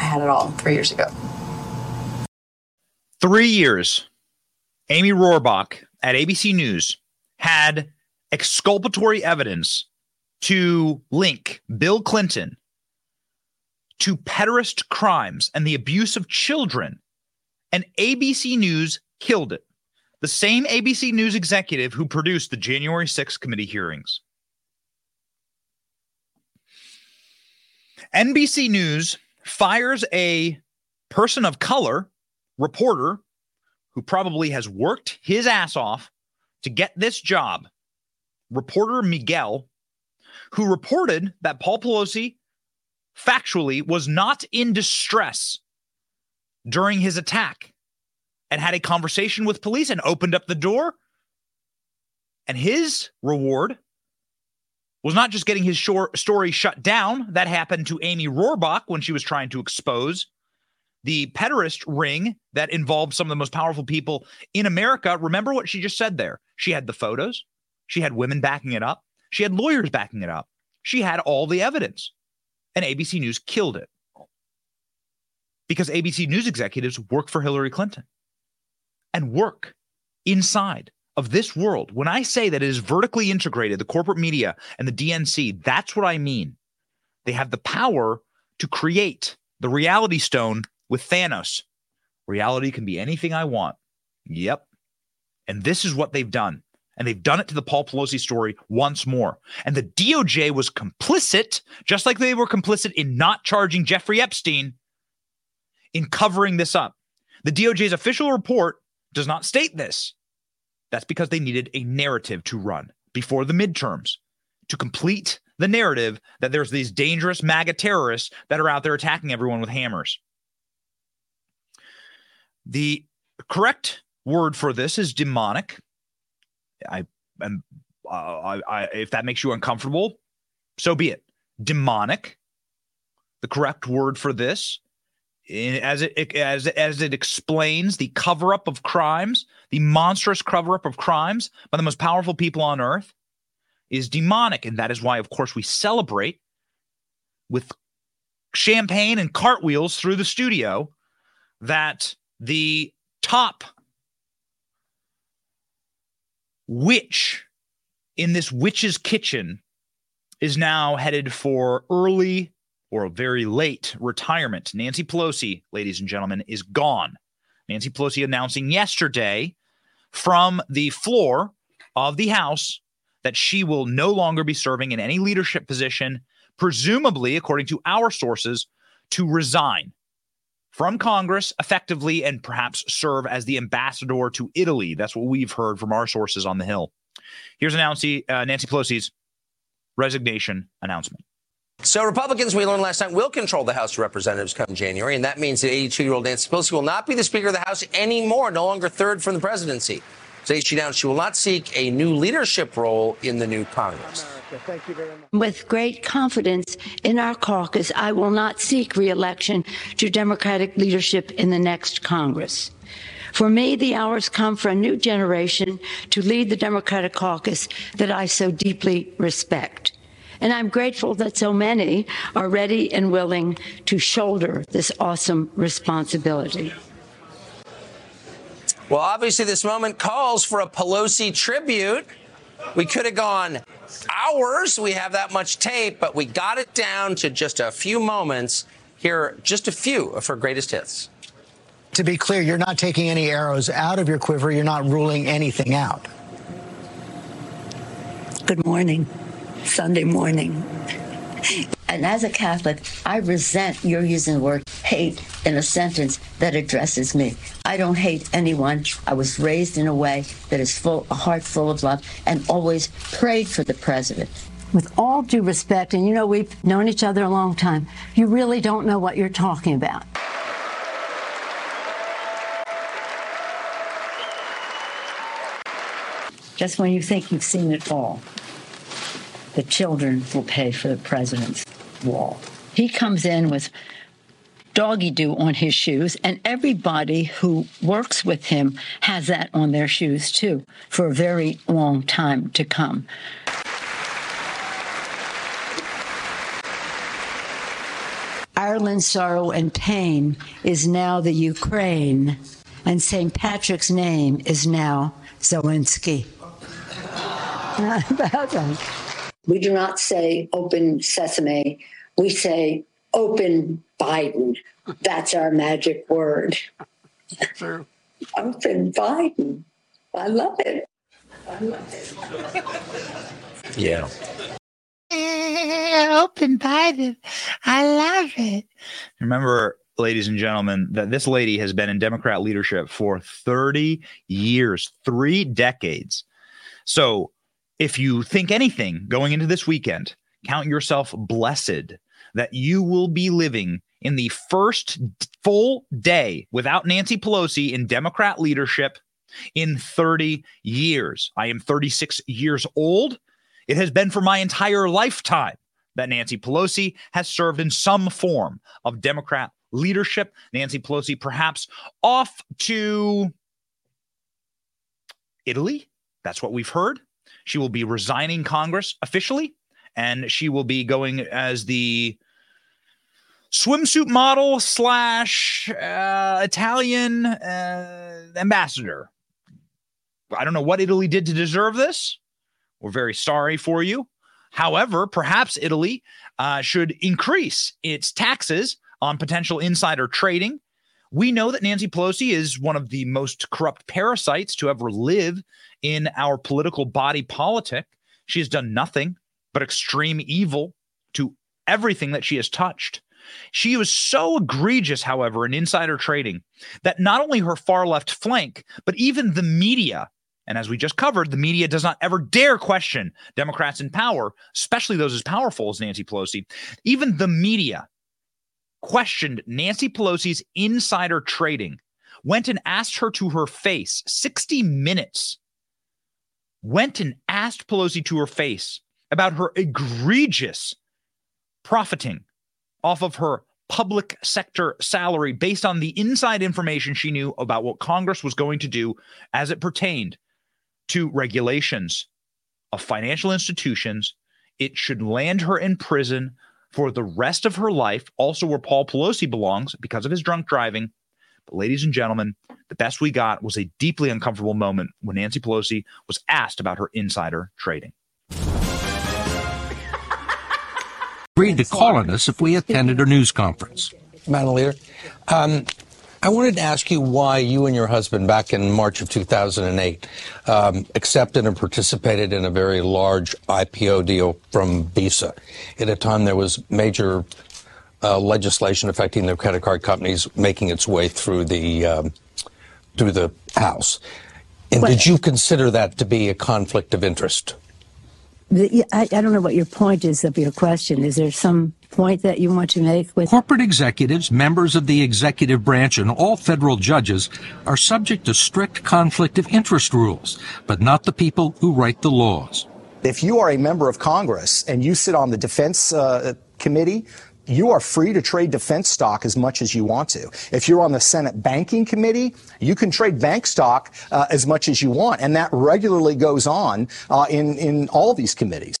I had it all three years ago. Three years. Amy Robach at ABC News had exculpatory evidence to link Bill Clinton to pederast crimes and the abuse of children, and ABC News killed it. The same ABC News executive who produced the January 6th committee hearings. NBC News fires a person of color reporter who probably has worked his ass off to get this job, reporter Miguel, who reported that Paul Pelosi factually was not in distress during his attack and had a conversation with police and opened up the door. And his reward was not just getting his short story shut down. That happened to Amy Robach when she was trying to expose the pederast ring that involved some of the most powerful people in America. Remember what she just said there? She had the photos, she had women backing it up, she had lawyers backing it up, she had all the evidence. And ABC News killed it because ABC News executives work for Hillary Clinton and work inside of this world, when I say that it is vertically integrated, the corporate media and the DNC, that's what I mean. They have the power to create the reality stone with Thanos. Reality can be anything I want. Yep. And this is what they've done. And they've done it to the Paul Pelosi story once more. And the DOJ was complicit, just like they were complicit in not charging Jeffrey Epstein, in covering this up. The DOJ's official report does not state this. That's because they needed a narrative to run before the midterms to complete the narrative that there's these dangerous MAGA terrorists that are out there attacking everyone with hammers. The correct word for this is demonic. I am, uh, I, I, if that makes you uncomfortable, so be it. Demonic. The correct word for this, Eh, as it as as it explains the cover up of crimes, the monstrous cover up of crimes by the most powerful people on earth, is demonic, and that is why, of course, we celebrate with champagne and cartwheels through the studio that the top witch in this witch's kitchen is now headed for early or a very late retirement. Nancy Pelosi, ladies and gentlemen, is gone. Nancy Pelosi announcing yesterday from the floor of the House that she will no longer be serving in any leadership position, presumably, according to our sources, to resign from Congress effectively and perhaps serve as the ambassador to Italy. That's what we've heard from our sources on the Hill. Here's Nancy, uh, Nancy Pelosi's resignation announcement. So, Republicans, we learned last night, will control the House of Representatives come January, and that means that 82 year old Nancy Pelosi will not be the Speaker of the House anymore, no longer third from the presidency. Today, she announced she will not seek a new leadership role in the new Congress. Thank you very much. With great confidence in our caucus, I will not seek reelection to Democratic leadership in the next Congress. For me, the hours come for a new generation to lead the Democratic caucus that I so deeply respect. And I'm grateful that so many are ready and willing to shoulder this awesome responsibility. Well, obviously, this moment calls for a Pelosi tribute. We could have gone hours. We have that much tape, but we got it down to just a few moments. Here, just a few of her greatest hits. To be clear, you're not taking any arrows out of your quiver. You're not ruling anything out. Good morning. Sunday morning. And as a Catholic, I resent your using the word hate in a sentence that addresses me. I don't hate anyone. I was raised in a way that is full, a heart full of love, and always prayed for the president. With all due respect, and you know we've known each other a long time, you really don't know what you're talking about. Just when you think you've seen it all the children will pay for the president's wall. He comes in with doggy do on his shoes, and everybody who works with him has that on their shoes too for a very long time to come. Ireland's sorrow and pain is now the Ukraine, and St. Patrick's name is now Zelensky. About that. We do not say open sesame. We say open Biden. That's our magic word. True. Open Biden. I love it. I love it. Yeah. Open Biden. I love it. Remember, ladies and gentlemen, that this lady has been in Democrat leadership for 30 years, three decades. So if you think anything going into this weekend, count yourself blessed that you will be living in the first full day without Nancy Pelosi in Democrat leadership in 30 years. I am 36 years old. It has been for my entire lifetime that Nancy Pelosi has served in some form of Democrat leadership. Nancy Pelosi, perhaps off to Italy. That's what we've heard. She will be resigning Congress officially, and she will be going as the swimsuit model slash uh, Italian uh, ambassador. I don't know what Italy did to deserve this. We're very sorry for you. However, perhaps Italy uh, should increase its taxes on potential insider trading. We know that Nancy Pelosi is one of the most corrupt parasites to ever live in our political body politic. She has done nothing but extreme evil to everything that she has touched. She was so egregious, however, in insider trading that not only her far left flank, but even the media, and as we just covered, the media does not ever dare question Democrats in power, especially those as powerful as Nancy Pelosi. Even the media questioned Nancy Pelosi's insider trading went and asked her to her face 60 minutes. Went and asked Pelosi to her face about her egregious profiting off of her public sector salary based on the inside information she knew about what Congress was going to do as it pertained to regulations of financial institutions. It should land her in prison for the rest of her life, also where Paul Pelosi belongs because of his drunk driving. But, ladies and gentlemen, the best we got was a deeply uncomfortable moment when Nancy Pelosi was asked about her insider trading. agreed to call on us if we attended a news conference. Madam Leader, um, I wanted to ask you why you and your husband, back in March of 2008, um, accepted and participated in a very large IPO deal from Visa. At a time there was major uh, legislation affecting the credit card companies making its way through the um, through the House. And did you consider that to be a conflict of interest? The, I, I don't know what your point is of your question. Is there some point that you want to make with corporate executives, members of the executive branch, and all federal judges are subject to strict conflict of interest rules, but not the people who write the laws. If you are a member of Congress and you sit on the defense uh, committee, you are free to trade defense stock as much as you want to. If you're on the Senate Banking Committee, you can trade bank stock uh, as much as you want, and that regularly goes on uh, in in all these committees.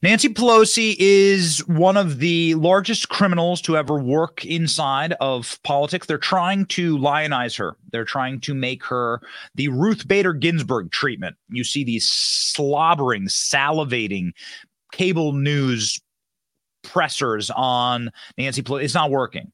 Nancy Pelosi is one of the largest criminals to ever work inside of politics. They're trying to lionize her. They're trying to make her the Ruth Bader Ginsburg treatment. You see these slobbering, salivating cable news pressers on Nancy Pelosi. It's not working.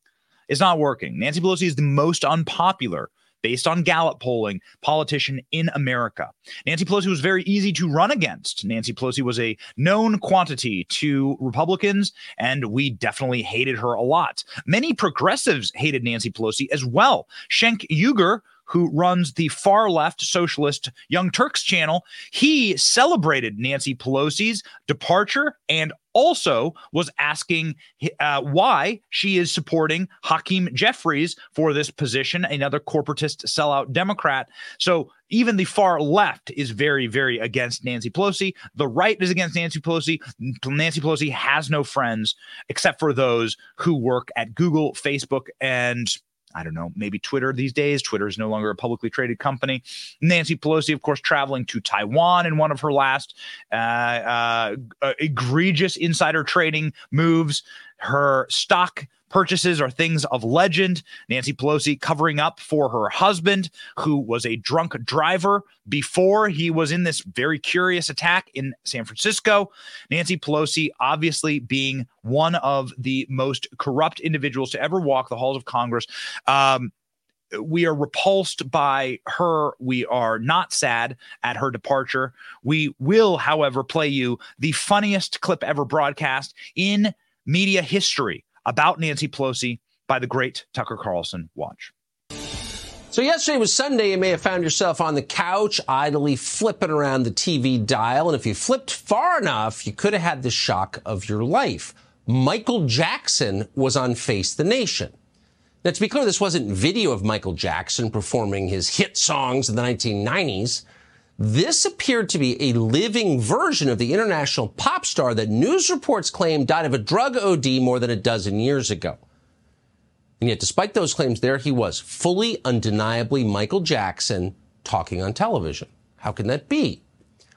It's not working. Nancy Pelosi is the most unpopular based on Gallup polling, politician in America. Nancy Pelosi was very easy to run against. Nancy Pelosi was a known quantity to Republicans, and we definitely hated her a lot. Many progressives hated Nancy Pelosi as well. Cenk Uygur, who runs the far left socialist Young Turks channel, he celebrated Nancy Pelosi's departure and also was asking uh, why she is supporting Hakeem Jeffries for this position, another corporatist sellout Democrat. So even the far left is very, very against Nancy Pelosi. The right is against Nancy Pelosi. Nancy Pelosi has no friends except for those who work at Google, Facebook, and I don't know, maybe Twitter these days. Twitter is no longer a publicly traded company. Nancy Pelosi, of course, traveling to Taiwan in one of her last uh, uh, egregious insider trading moves. Her stock purchases are things of legend. Nancy Pelosi covering up for her husband, who was a drunk driver before he was in this very curious attack in San Francisco. Nancy Pelosi, obviously being one of the most corrupt individuals to ever walk the halls of Congress. Um, we are repulsed by her. We are not sad at her departure. We will, however, play you the funniest clip ever broadcast in media history about Nancy Pelosi by the great Tucker Carlson. Watch. So yesterday was Sunday. You may have found yourself on the couch, idly flipping around the TV dial. And if you flipped far enough, you could have had the shock of your life. Michael Jackson was on Face the Nation. Now, to be clear, this wasn't video of Michael Jackson performing his hit songs in the 1990s. This appeared to be a living version of the international pop star that news reports claim died of a drug OD more than a dozen years ago. And yet, despite those claims, there he was, fully, undeniably Michael Jackson talking on television. How can that be?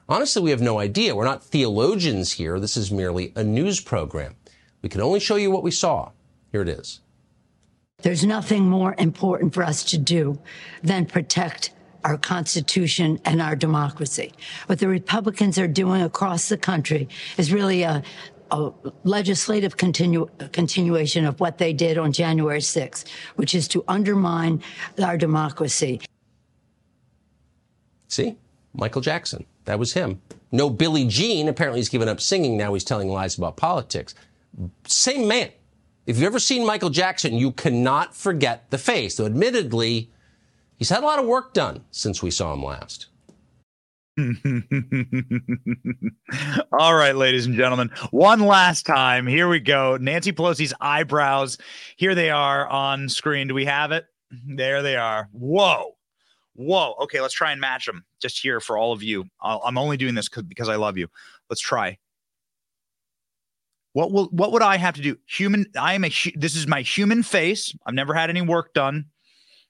Honestly, we have no idea. We're not theologians here. This is merely a news program. We can only show you what we saw. Here it is. There's nothing more important for us to do than protect our Constitution and our democracy. What the Republicans are doing across the country is really a, a legislative continu- continuation of what they did on January 6th, which is to undermine our democracy. See? Michael Jackson. That was him. No Billie Jean. Apparently, he's given up singing. Now he's telling lies about politics. Same man. If you've ever seen Michael Jackson, you cannot forget the face. Though, admittedly, He's had a lot of work done since we saw him last. All right, ladies and gentlemen, one last time. Here we go. Nancy Pelosi's eyebrows. Here they are on screen. Do we have it? There they are. Whoa. Whoa. Okay, let's try and match them just here for all of you. i am only doing this because I love you. Let's try. What will what would I have to do? Human I am a this is my human face. I've never had any work done.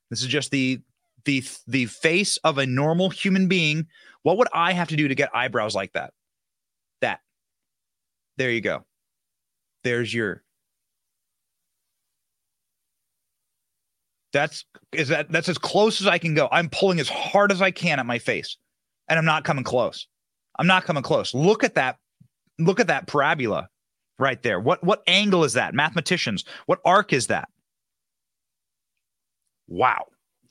This is just the the the face of a normal human being. What would I have to do to get eyebrows like that? That. There you go. There's your That's is that that's as close as I can go. I'm pulling as hard as I can at my face, and I'm not coming close. I'm not coming close. Look at that. Look at that parabola right there. What what angle is that? Mathematicians, what arc is that? Wow.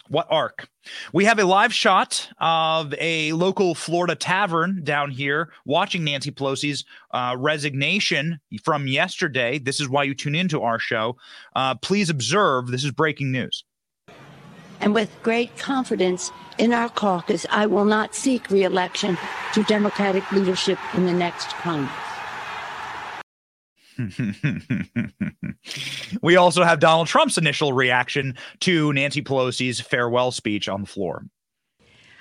What arc? We have a live shot of a local Florida tavern down here watching Nancy Pelosi's uh, resignation from yesterday. This is why you tune into our show. Uh, please observe this is breaking news. And with great confidence in our caucus, I will not seek reelection to Democratic leadership in the next Congress. we also have Donald Trump's initial reaction to Nancy Pelosi's farewell speech on the floor.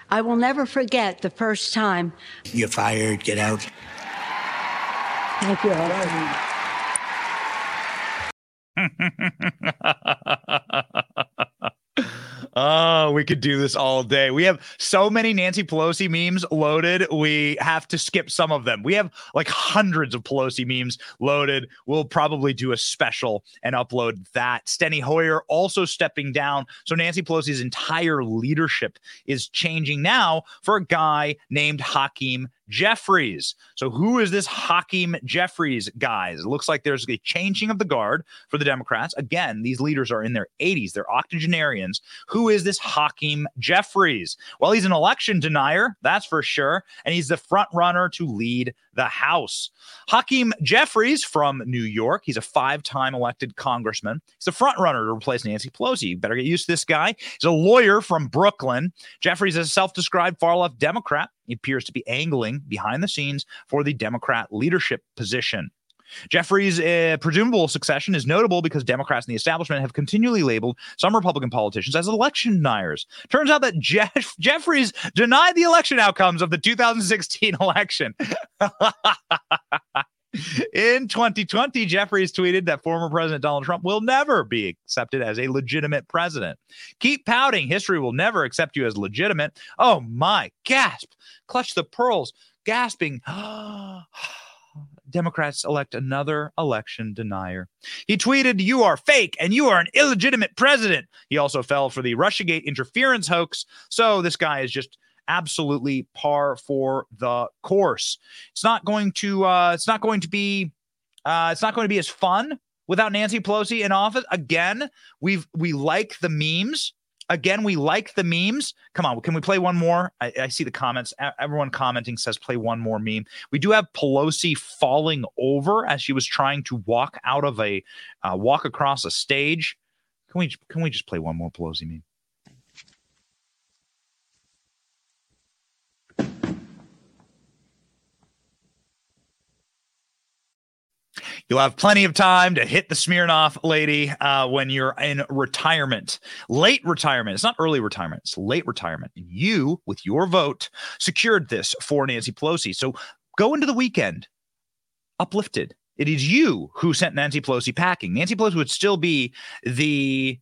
I will never forget the first time. You're fired. Get out. Thank you. Oh, we could do this all day. We have so many Nancy Pelosi memes loaded. We have to skip some of them. We have like hundreds of Pelosi memes loaded. We'll probably do a special and upload that. Steny Hoyer also stepping down. So Nancy Pelosi's entire leadership is changing now for a guy named Hakeem Jeffries. So, who is this Hakeem Jeffries, guys? It looks like there's a changing of the guard for the Democrats. Again, these leaders are in their 80s, they're octogenarians. Who is this Hakeem Jeffries? Well, he's an election denier, that's for sure. And he's the front runner to lead the House. Hakeem Jeffries from New York. He's a five time elected congressman. He's a front runner to replace Nancy Pelosi. You better get used to this guy. He's a lawyer from Brooklyn. Jeffries is a self described far left Democrat. He appears to be angling behind the scenes for the Democrat leadership position. Jeffries' uh, presumable succession is notable because Democrats in the establishment have continually labeled some Republican politicians as election deniers. Turns out that Jeff- Jeffries denied the election outcomes of the 2016 election. In 2020, Jeffries tweeted that former President Donald Trump will never be accepted as a legitimate president. Keep pouting. History will never accept you as legitimate. Oh my, gasp. Clutch the pearls, gasping. Democrats elect another election denier. He tweeted, You are fake and you are an illegitimate president. He also fell for the Russiagate interference hoax. So this guy is just absolutely par for the course. It's not going to uh it's not going to be uh it's not going to be as fun without Nancy Pelosi in office. Again, we've we like the memes again, we like the memes. Come on, can we play one more? I, I, see the comments. Everyone commenting says play one more meme. We do have Pelosi falling over as she was trying to walk out of a uh, walk across a stage. Can we can we just play one more Pelosi meme? You'll have plenty of time to hit the Smirnoff lady uh, when you're in retirement, late retirement. It's not early retirement, it's late retirement. And you, with your vote, secured this for Nancy Pelosi. So go into the weekend uplifted. It is you who sent Nancy Pelosi packing. Nancy Pelosi would still be the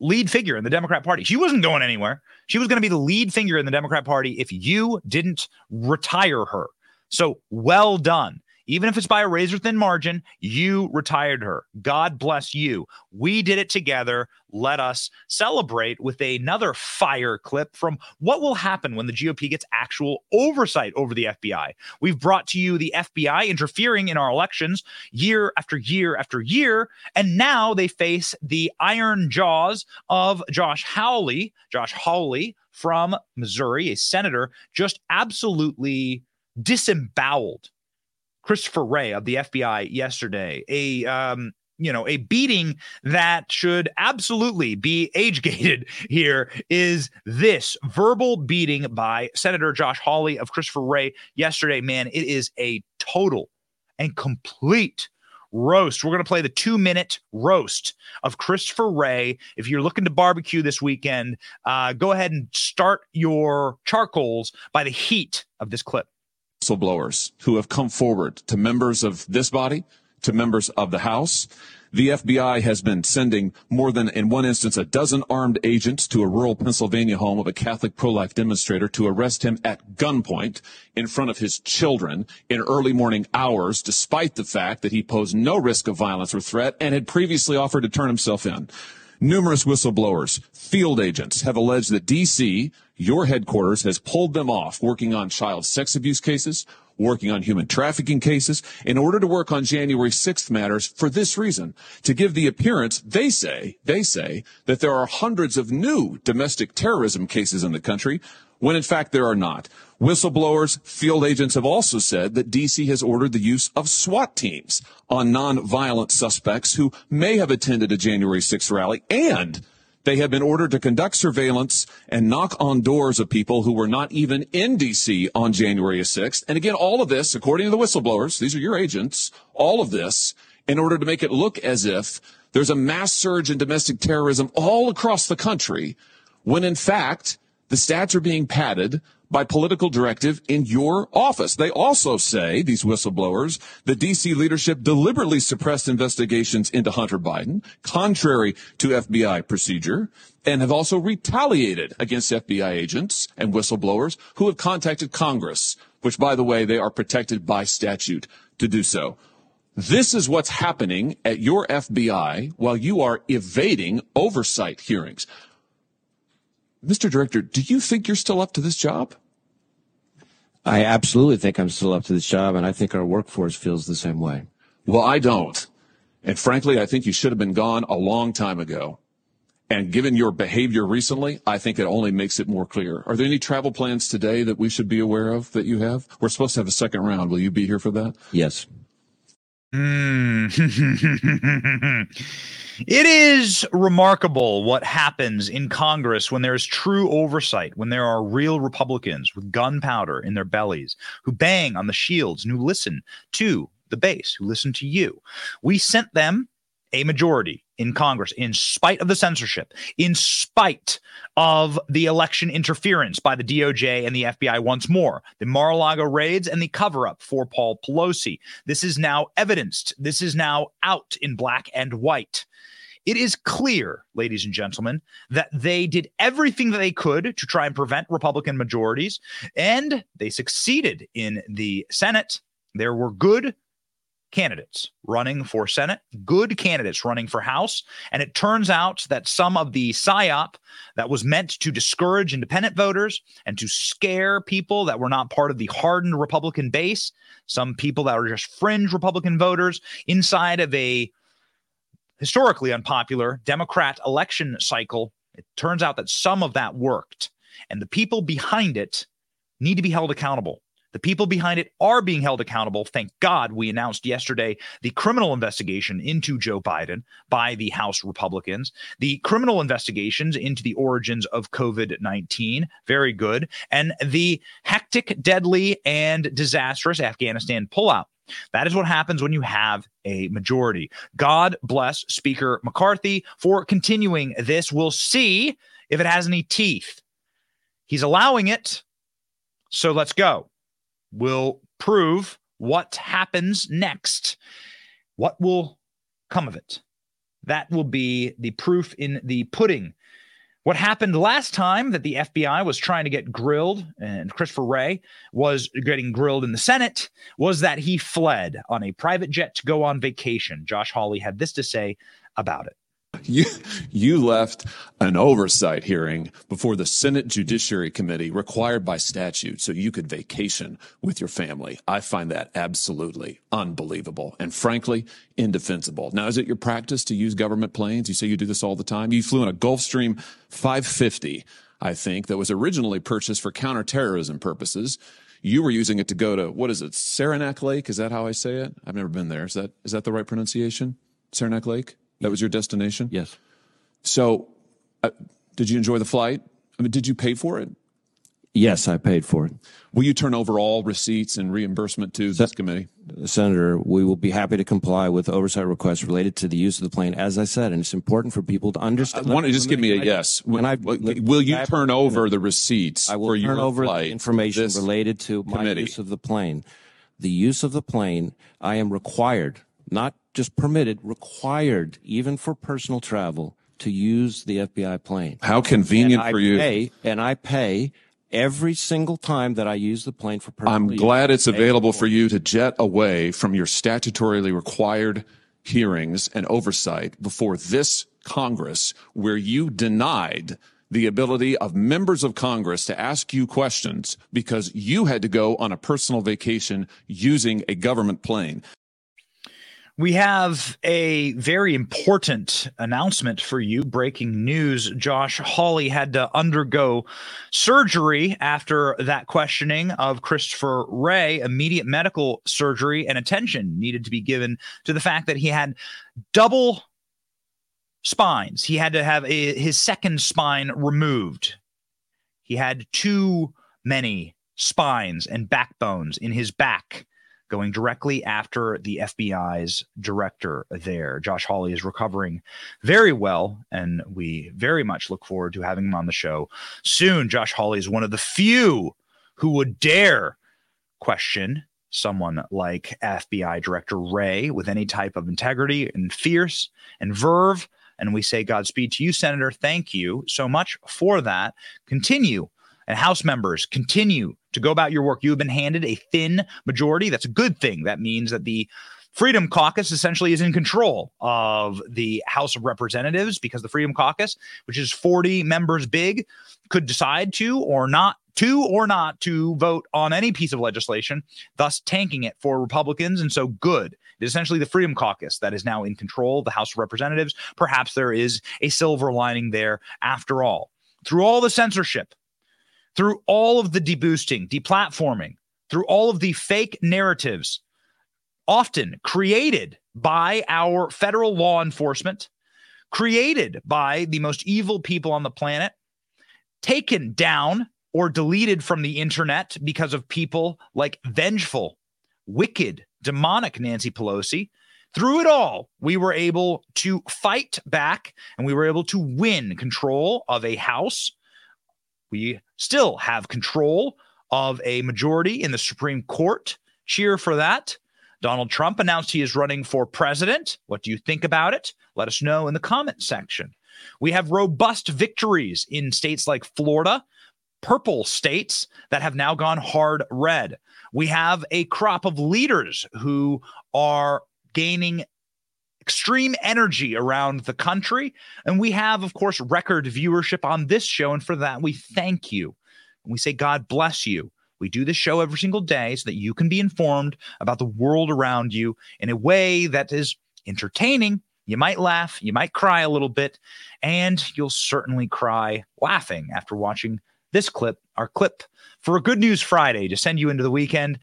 lead figure in the Democrat Party. She wasn't going anywhere. She was going to be the lead figure in the Democrat Party if you didn't retire her. So well done. Even if it's by a razor thin margin, you retired her. God bless you. We did it together. Let us celebrate with another fire clip from what will happen when the GOP gets actual oversight over the FBI. We've brought to you the FBI interfering in our elections year after year after year. And now they face the iron jaws of Josh Hawley, Josh Hawley from Missouri, a senator, just absolutely disemboweled Christopher Wray of the FBI yesterday. A um, you know, a beating that should absolutely be age gated here is this verbal beating by Senator Josh Hawley of Christopher Wray yesterday. Man, it is a total and complete roast. We're going to play the two minute roast of Christopher Wray. If you're looking to barbecue this weekend, uh, go ahead and start your charcoals by the heat of this clip. Whistleblowers who have come forward to members of this body, to members of the House, the FBI has been sending more than, in one instance, a dozen armed agents to a rural Pennsylvania home of a Catholic pro-life demonstrator to arrest him at gunpoint in front of his children in early morning hours, despite the fact that he posed no risk of violence or threat and had previously offered to turn himself in. Numerous whistleblowers, field agents have alleged that DC, your headquarters, has pulled them off working on child sex abuse cases, working on human trafficking cases in order to work on January 6th matters for this reason, to give the appearance, they say, they say, that there are hundreds of new domestic terrorism cases in the country, when in fact there are not. Whistleblowers, field agents have also said that DC has ordered the use of SWAT teams on non-violent suspects who may have attended a January 6th rally and they have been ordered to conduct surveillance and knock on doors of people who were not even in D.C. on January 6th. And again, all of this, according to the whistleblowers, these are your agents, all of this in order to make it look as if there's a mass surge in domestic terrorism all across the country, when in fact, the stats are being padded by political directive in your office. They also say, these whistleblowers, the DC leadership deliberately suppressed investigations into Hunter Biden, contrary to FBI procedure, and have also retaliated against FBI agents and whistleblowers who have contacted Congress, which, by the way, they are protected by statute to do so. This is what's happening at your FBI while you are evading oversight hearings. Mr. Director, do you think you're still up to this job? I absolutely think I'm still up to this job, and I think our workforce feels the same way. Well, I don't. And frankly, I think you should have been gone a long time ago. And given your behavior recently, I think it only makes it more clear. Are there any travel plans today that we should be aware of that you have? We're supposed to have a second round. Will you be here for that? Yes. Mm. it is remarkable what happens in Congress when there is true oversight, when there are real Republicans with gunpowder in their bellies who bang on the shields and who listen to the base, who listen to you. We sent them a majority in Congress, in spite of the censorship, in spite of the election interference by the DOJ and the FBI once more, the Mar a Lago raids and the cover up for Paul Pelosi. This is now evidenced. This is now out in black and white. It is clear, ladies and gentlemen, that they did everything that they could to try and prevent Republican majorities, and they succeeded in the Senate. There were good candidates running for Senate, good candidates running for House. And it turns out that some of the PSYOP that was meant to discourage independent voters and to scare people that were not part of the hardened Republican base, some people that were just fringe Republican voters inside of a historically unpopular Democrat election cycle, it turns out that some of that worked. And the people behind it need to be held accountable. The people behind it are being held accountable. Thank God we announced yesterday the criminal investigation into Joe Biden by the House Republicans, the criminal investigations into the origins of COVID 19. Very good. And the hectic, deadly, and disastrous Afghanistan pullout. That is what happens when you have a majority. God bless Speaker McCarthy for continuing this. We'll see if it has any teeth. He's allowing it. So let's go will prove what happens next. What will come of it? That will be the proof in the pudding. What happened last time that the FBI was trying to get grilled and Christopher Wray was getting grilled in the Senate was that he fled on a private jet to go on vacation. Josh Hawley had this to say about it. You, you left an oversight hearing before the Senate Judiciary Committee required by statute so you could vacation with your family. I find that absolutely unbelievable and frankly indefensible. Now, is it your practice to use government planes? You say you do this all the time. You flew in a Gulfstream 550, I think, that was originally purchased for counterterrorism purposes. You were using it to go to, what is it, Saranac Lake? Is that how I say it? I've never been there. Is that, is that the right pronunciation? Saranac Lake? That was your destination? Yes. So, uh, did you enjoy the flight? I mean, did you pay for it? Yes, I paid for it. Will you turn over all receipts and reimbursement to this committee? Senator, we will be happy to comply with oversight requests related to the use of the plane, as I said, and it's important for people to understand. I want to just give me a yes. Will, I, will you turn over the receipts I will for turn your over flight the information related to my use of the plane. The use of the plane, I am required, not just permitted, required, even for personal travel, to use the FBI plane. How convenient for you. Pay, and I pay every single time that I use the plane for personal I'm glad it's available for you to jet away from your statutorily required hearings and oversight before this Congress, where you denied the ability of members of Congress to ask you questions because you had to go on a personal vacation using a government plane. We have a very important announcement for you. Breaking news Josh Hawley had to undergo surgery after that questioning of Christopher Wray. Immediate medical surgery and attention needed to be given to the fact that he had double spines. He had to have a, his second spine removed. He had too many spines and backbones in his back going directly after the FBI's director there. Josh Hawley is recovering very well, and we very much look forward to having him on the show soon. Josh Hawley is one of the few who would dare question someone like FBI Director Wray with any type of integrity and fierce and verve. And we say Godspeed to you, Senator. Thank you so much for that. Continue and House members continue to go about your work. You have been handed a thin majority. That's a good thing. That means that the Freedom Caucus essentially is in control of the House of Representatives because the Freedom Caucus, which is 40 members big, could decide to or not to or not to vote on any piece of legislation, thus tanking it for Republicans. And so good. It is essentially the Freedom Caucus that is now in control of the House of Representatives. Perhaps there is a silver lining there after all. Through all the censorship, through all of the deboosting, deplatforming, through all of the fake narratives, often created by our federal law enforcement, created by the most evil people on the planet, taken down or deleted from the internet because of people like vengeful, wicked, demonic Nancy Pelosi. Through it all, we were able to fight back and we were able to win control of a House we still have control of a majority in the Supreme Court. Cheer for that. Donald Trump announced he is running for president. What do you think about it? Let us know in the comment section. We have robust victories in states like Florida, purple states that have now gone hard red. We have a crop of leaders who are gaining extreme energy around the country. And we have, of course, record viewership on this show. And for that, we thank you. And we say, God bless you. We do this show every single day so that you can be informed about the world around you in a way that is entertaining. You might laugh, you might cry a little bit, and you'll certainly cry laughing after watching this clip, our clip for a Good News Friday to send you into the weekend.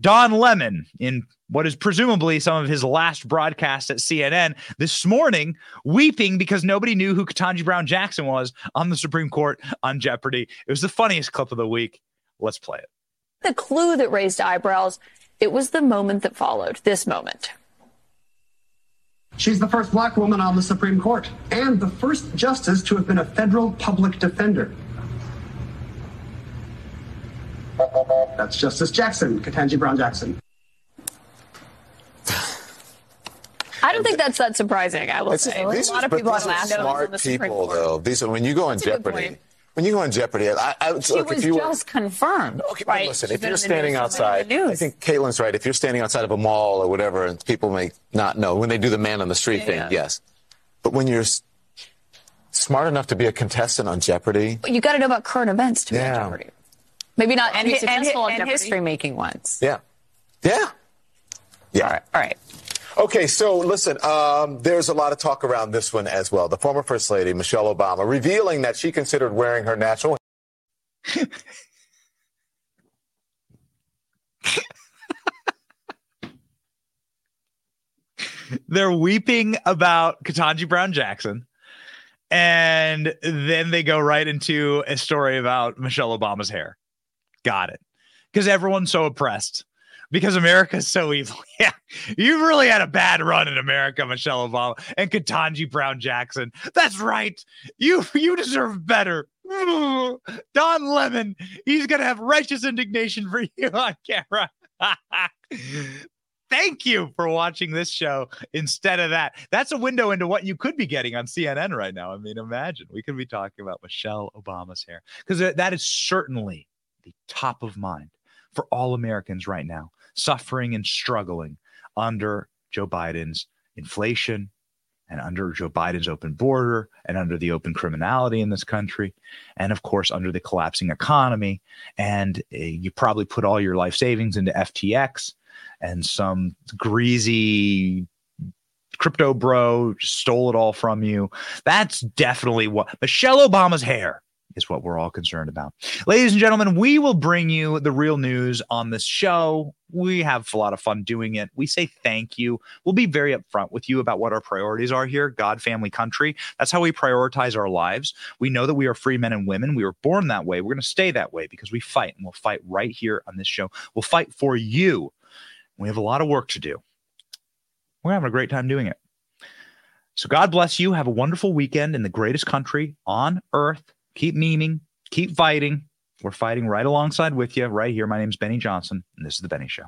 Don Lemon, in what is presumably some of his last broadcast at CNN, this morning weeping because nobody knew who Ketanji Brown Jackson was on the Supreme Court on Jeopardy. It was the funniest clip of the week. Let's play it. The clue that raised eyebrows, it was the moment that followed, this moment. She's the first black woman on the Supreme Court and the first justice to have been a federal public defender. That's Justice Jackson, Ketanji Brown Jackson. I don't think that's that surprising, I will It's- say. These a lot are- of but people these are smart the people, Court. though. These are when you go on That's a good Jeopardy. When you go on Jeopardy, I, I, She look, was if you were, just confirmed, Okay, but right? listen, She's if you're standing news, outside, I think Caitlin's right. If you're standing outside of a mall or whatever, and people may not know when they do the man on the street Yeah, thing, yeah. yes. But when you're smart enough to be a contestant on Jeopardy, But you got to know about current events to be on Jeopardy. Maybe not And to be and hi- successful and history-making ones. yeah, yeah, yeah. All right. All right. Okay, so listen, um, there's a lot of talk around this one as well. The former First Lady, Michelle Obama, revealing that she considered wearing her natural They're weeping about Ketanji Brown Jackson. And then they go right into a story about Michelle Obama's hair. Got it. Because everyone's so oppressed. Because America's so evil. Yeah. You've really had a bad run in America, Michelle Obama and Ketanji Brown Jackson. That's right. You you deserve better. Don Lemon, he's gonna have righteous indignation for you on camera. Thank you for watching this show instead of that. That's a window into what you could be getting on CNN right now. I mean, imagine we could be talking about Michelle Obama's hair because that is certainly the top of mind for all Americans right now, suffering and struggling under Joe Biden's inflation and under Joe Biden's open border and under the open criminality in this country. And of course, under the collapsing economy. And uh, you probably put all your life savings into FTX and some greasy crypto bro stole it all from you. That's definitely what Michelle Obama's hair is what we're all concerned about. Ladies and gentlemen, we will bring you the real news on this show. We have a lot of fun doing it. We say thank you. We'll be very upfront with you about what our priorities are here God, family, country. That's how we prioritize our lives. We know that we are free men and women. We were born that way. We're going to stay that way because we fight and we'll fight right here on this show. We'll fight for you we have a lot of work to do. We're having a great time doing it. So God bless you. Have a wonderful weekend in the greatest country on earth. Keep memeing, keep fighting. We're fighting right alongside with you right here. My name is Benny Johnson, and this is The Benny Show.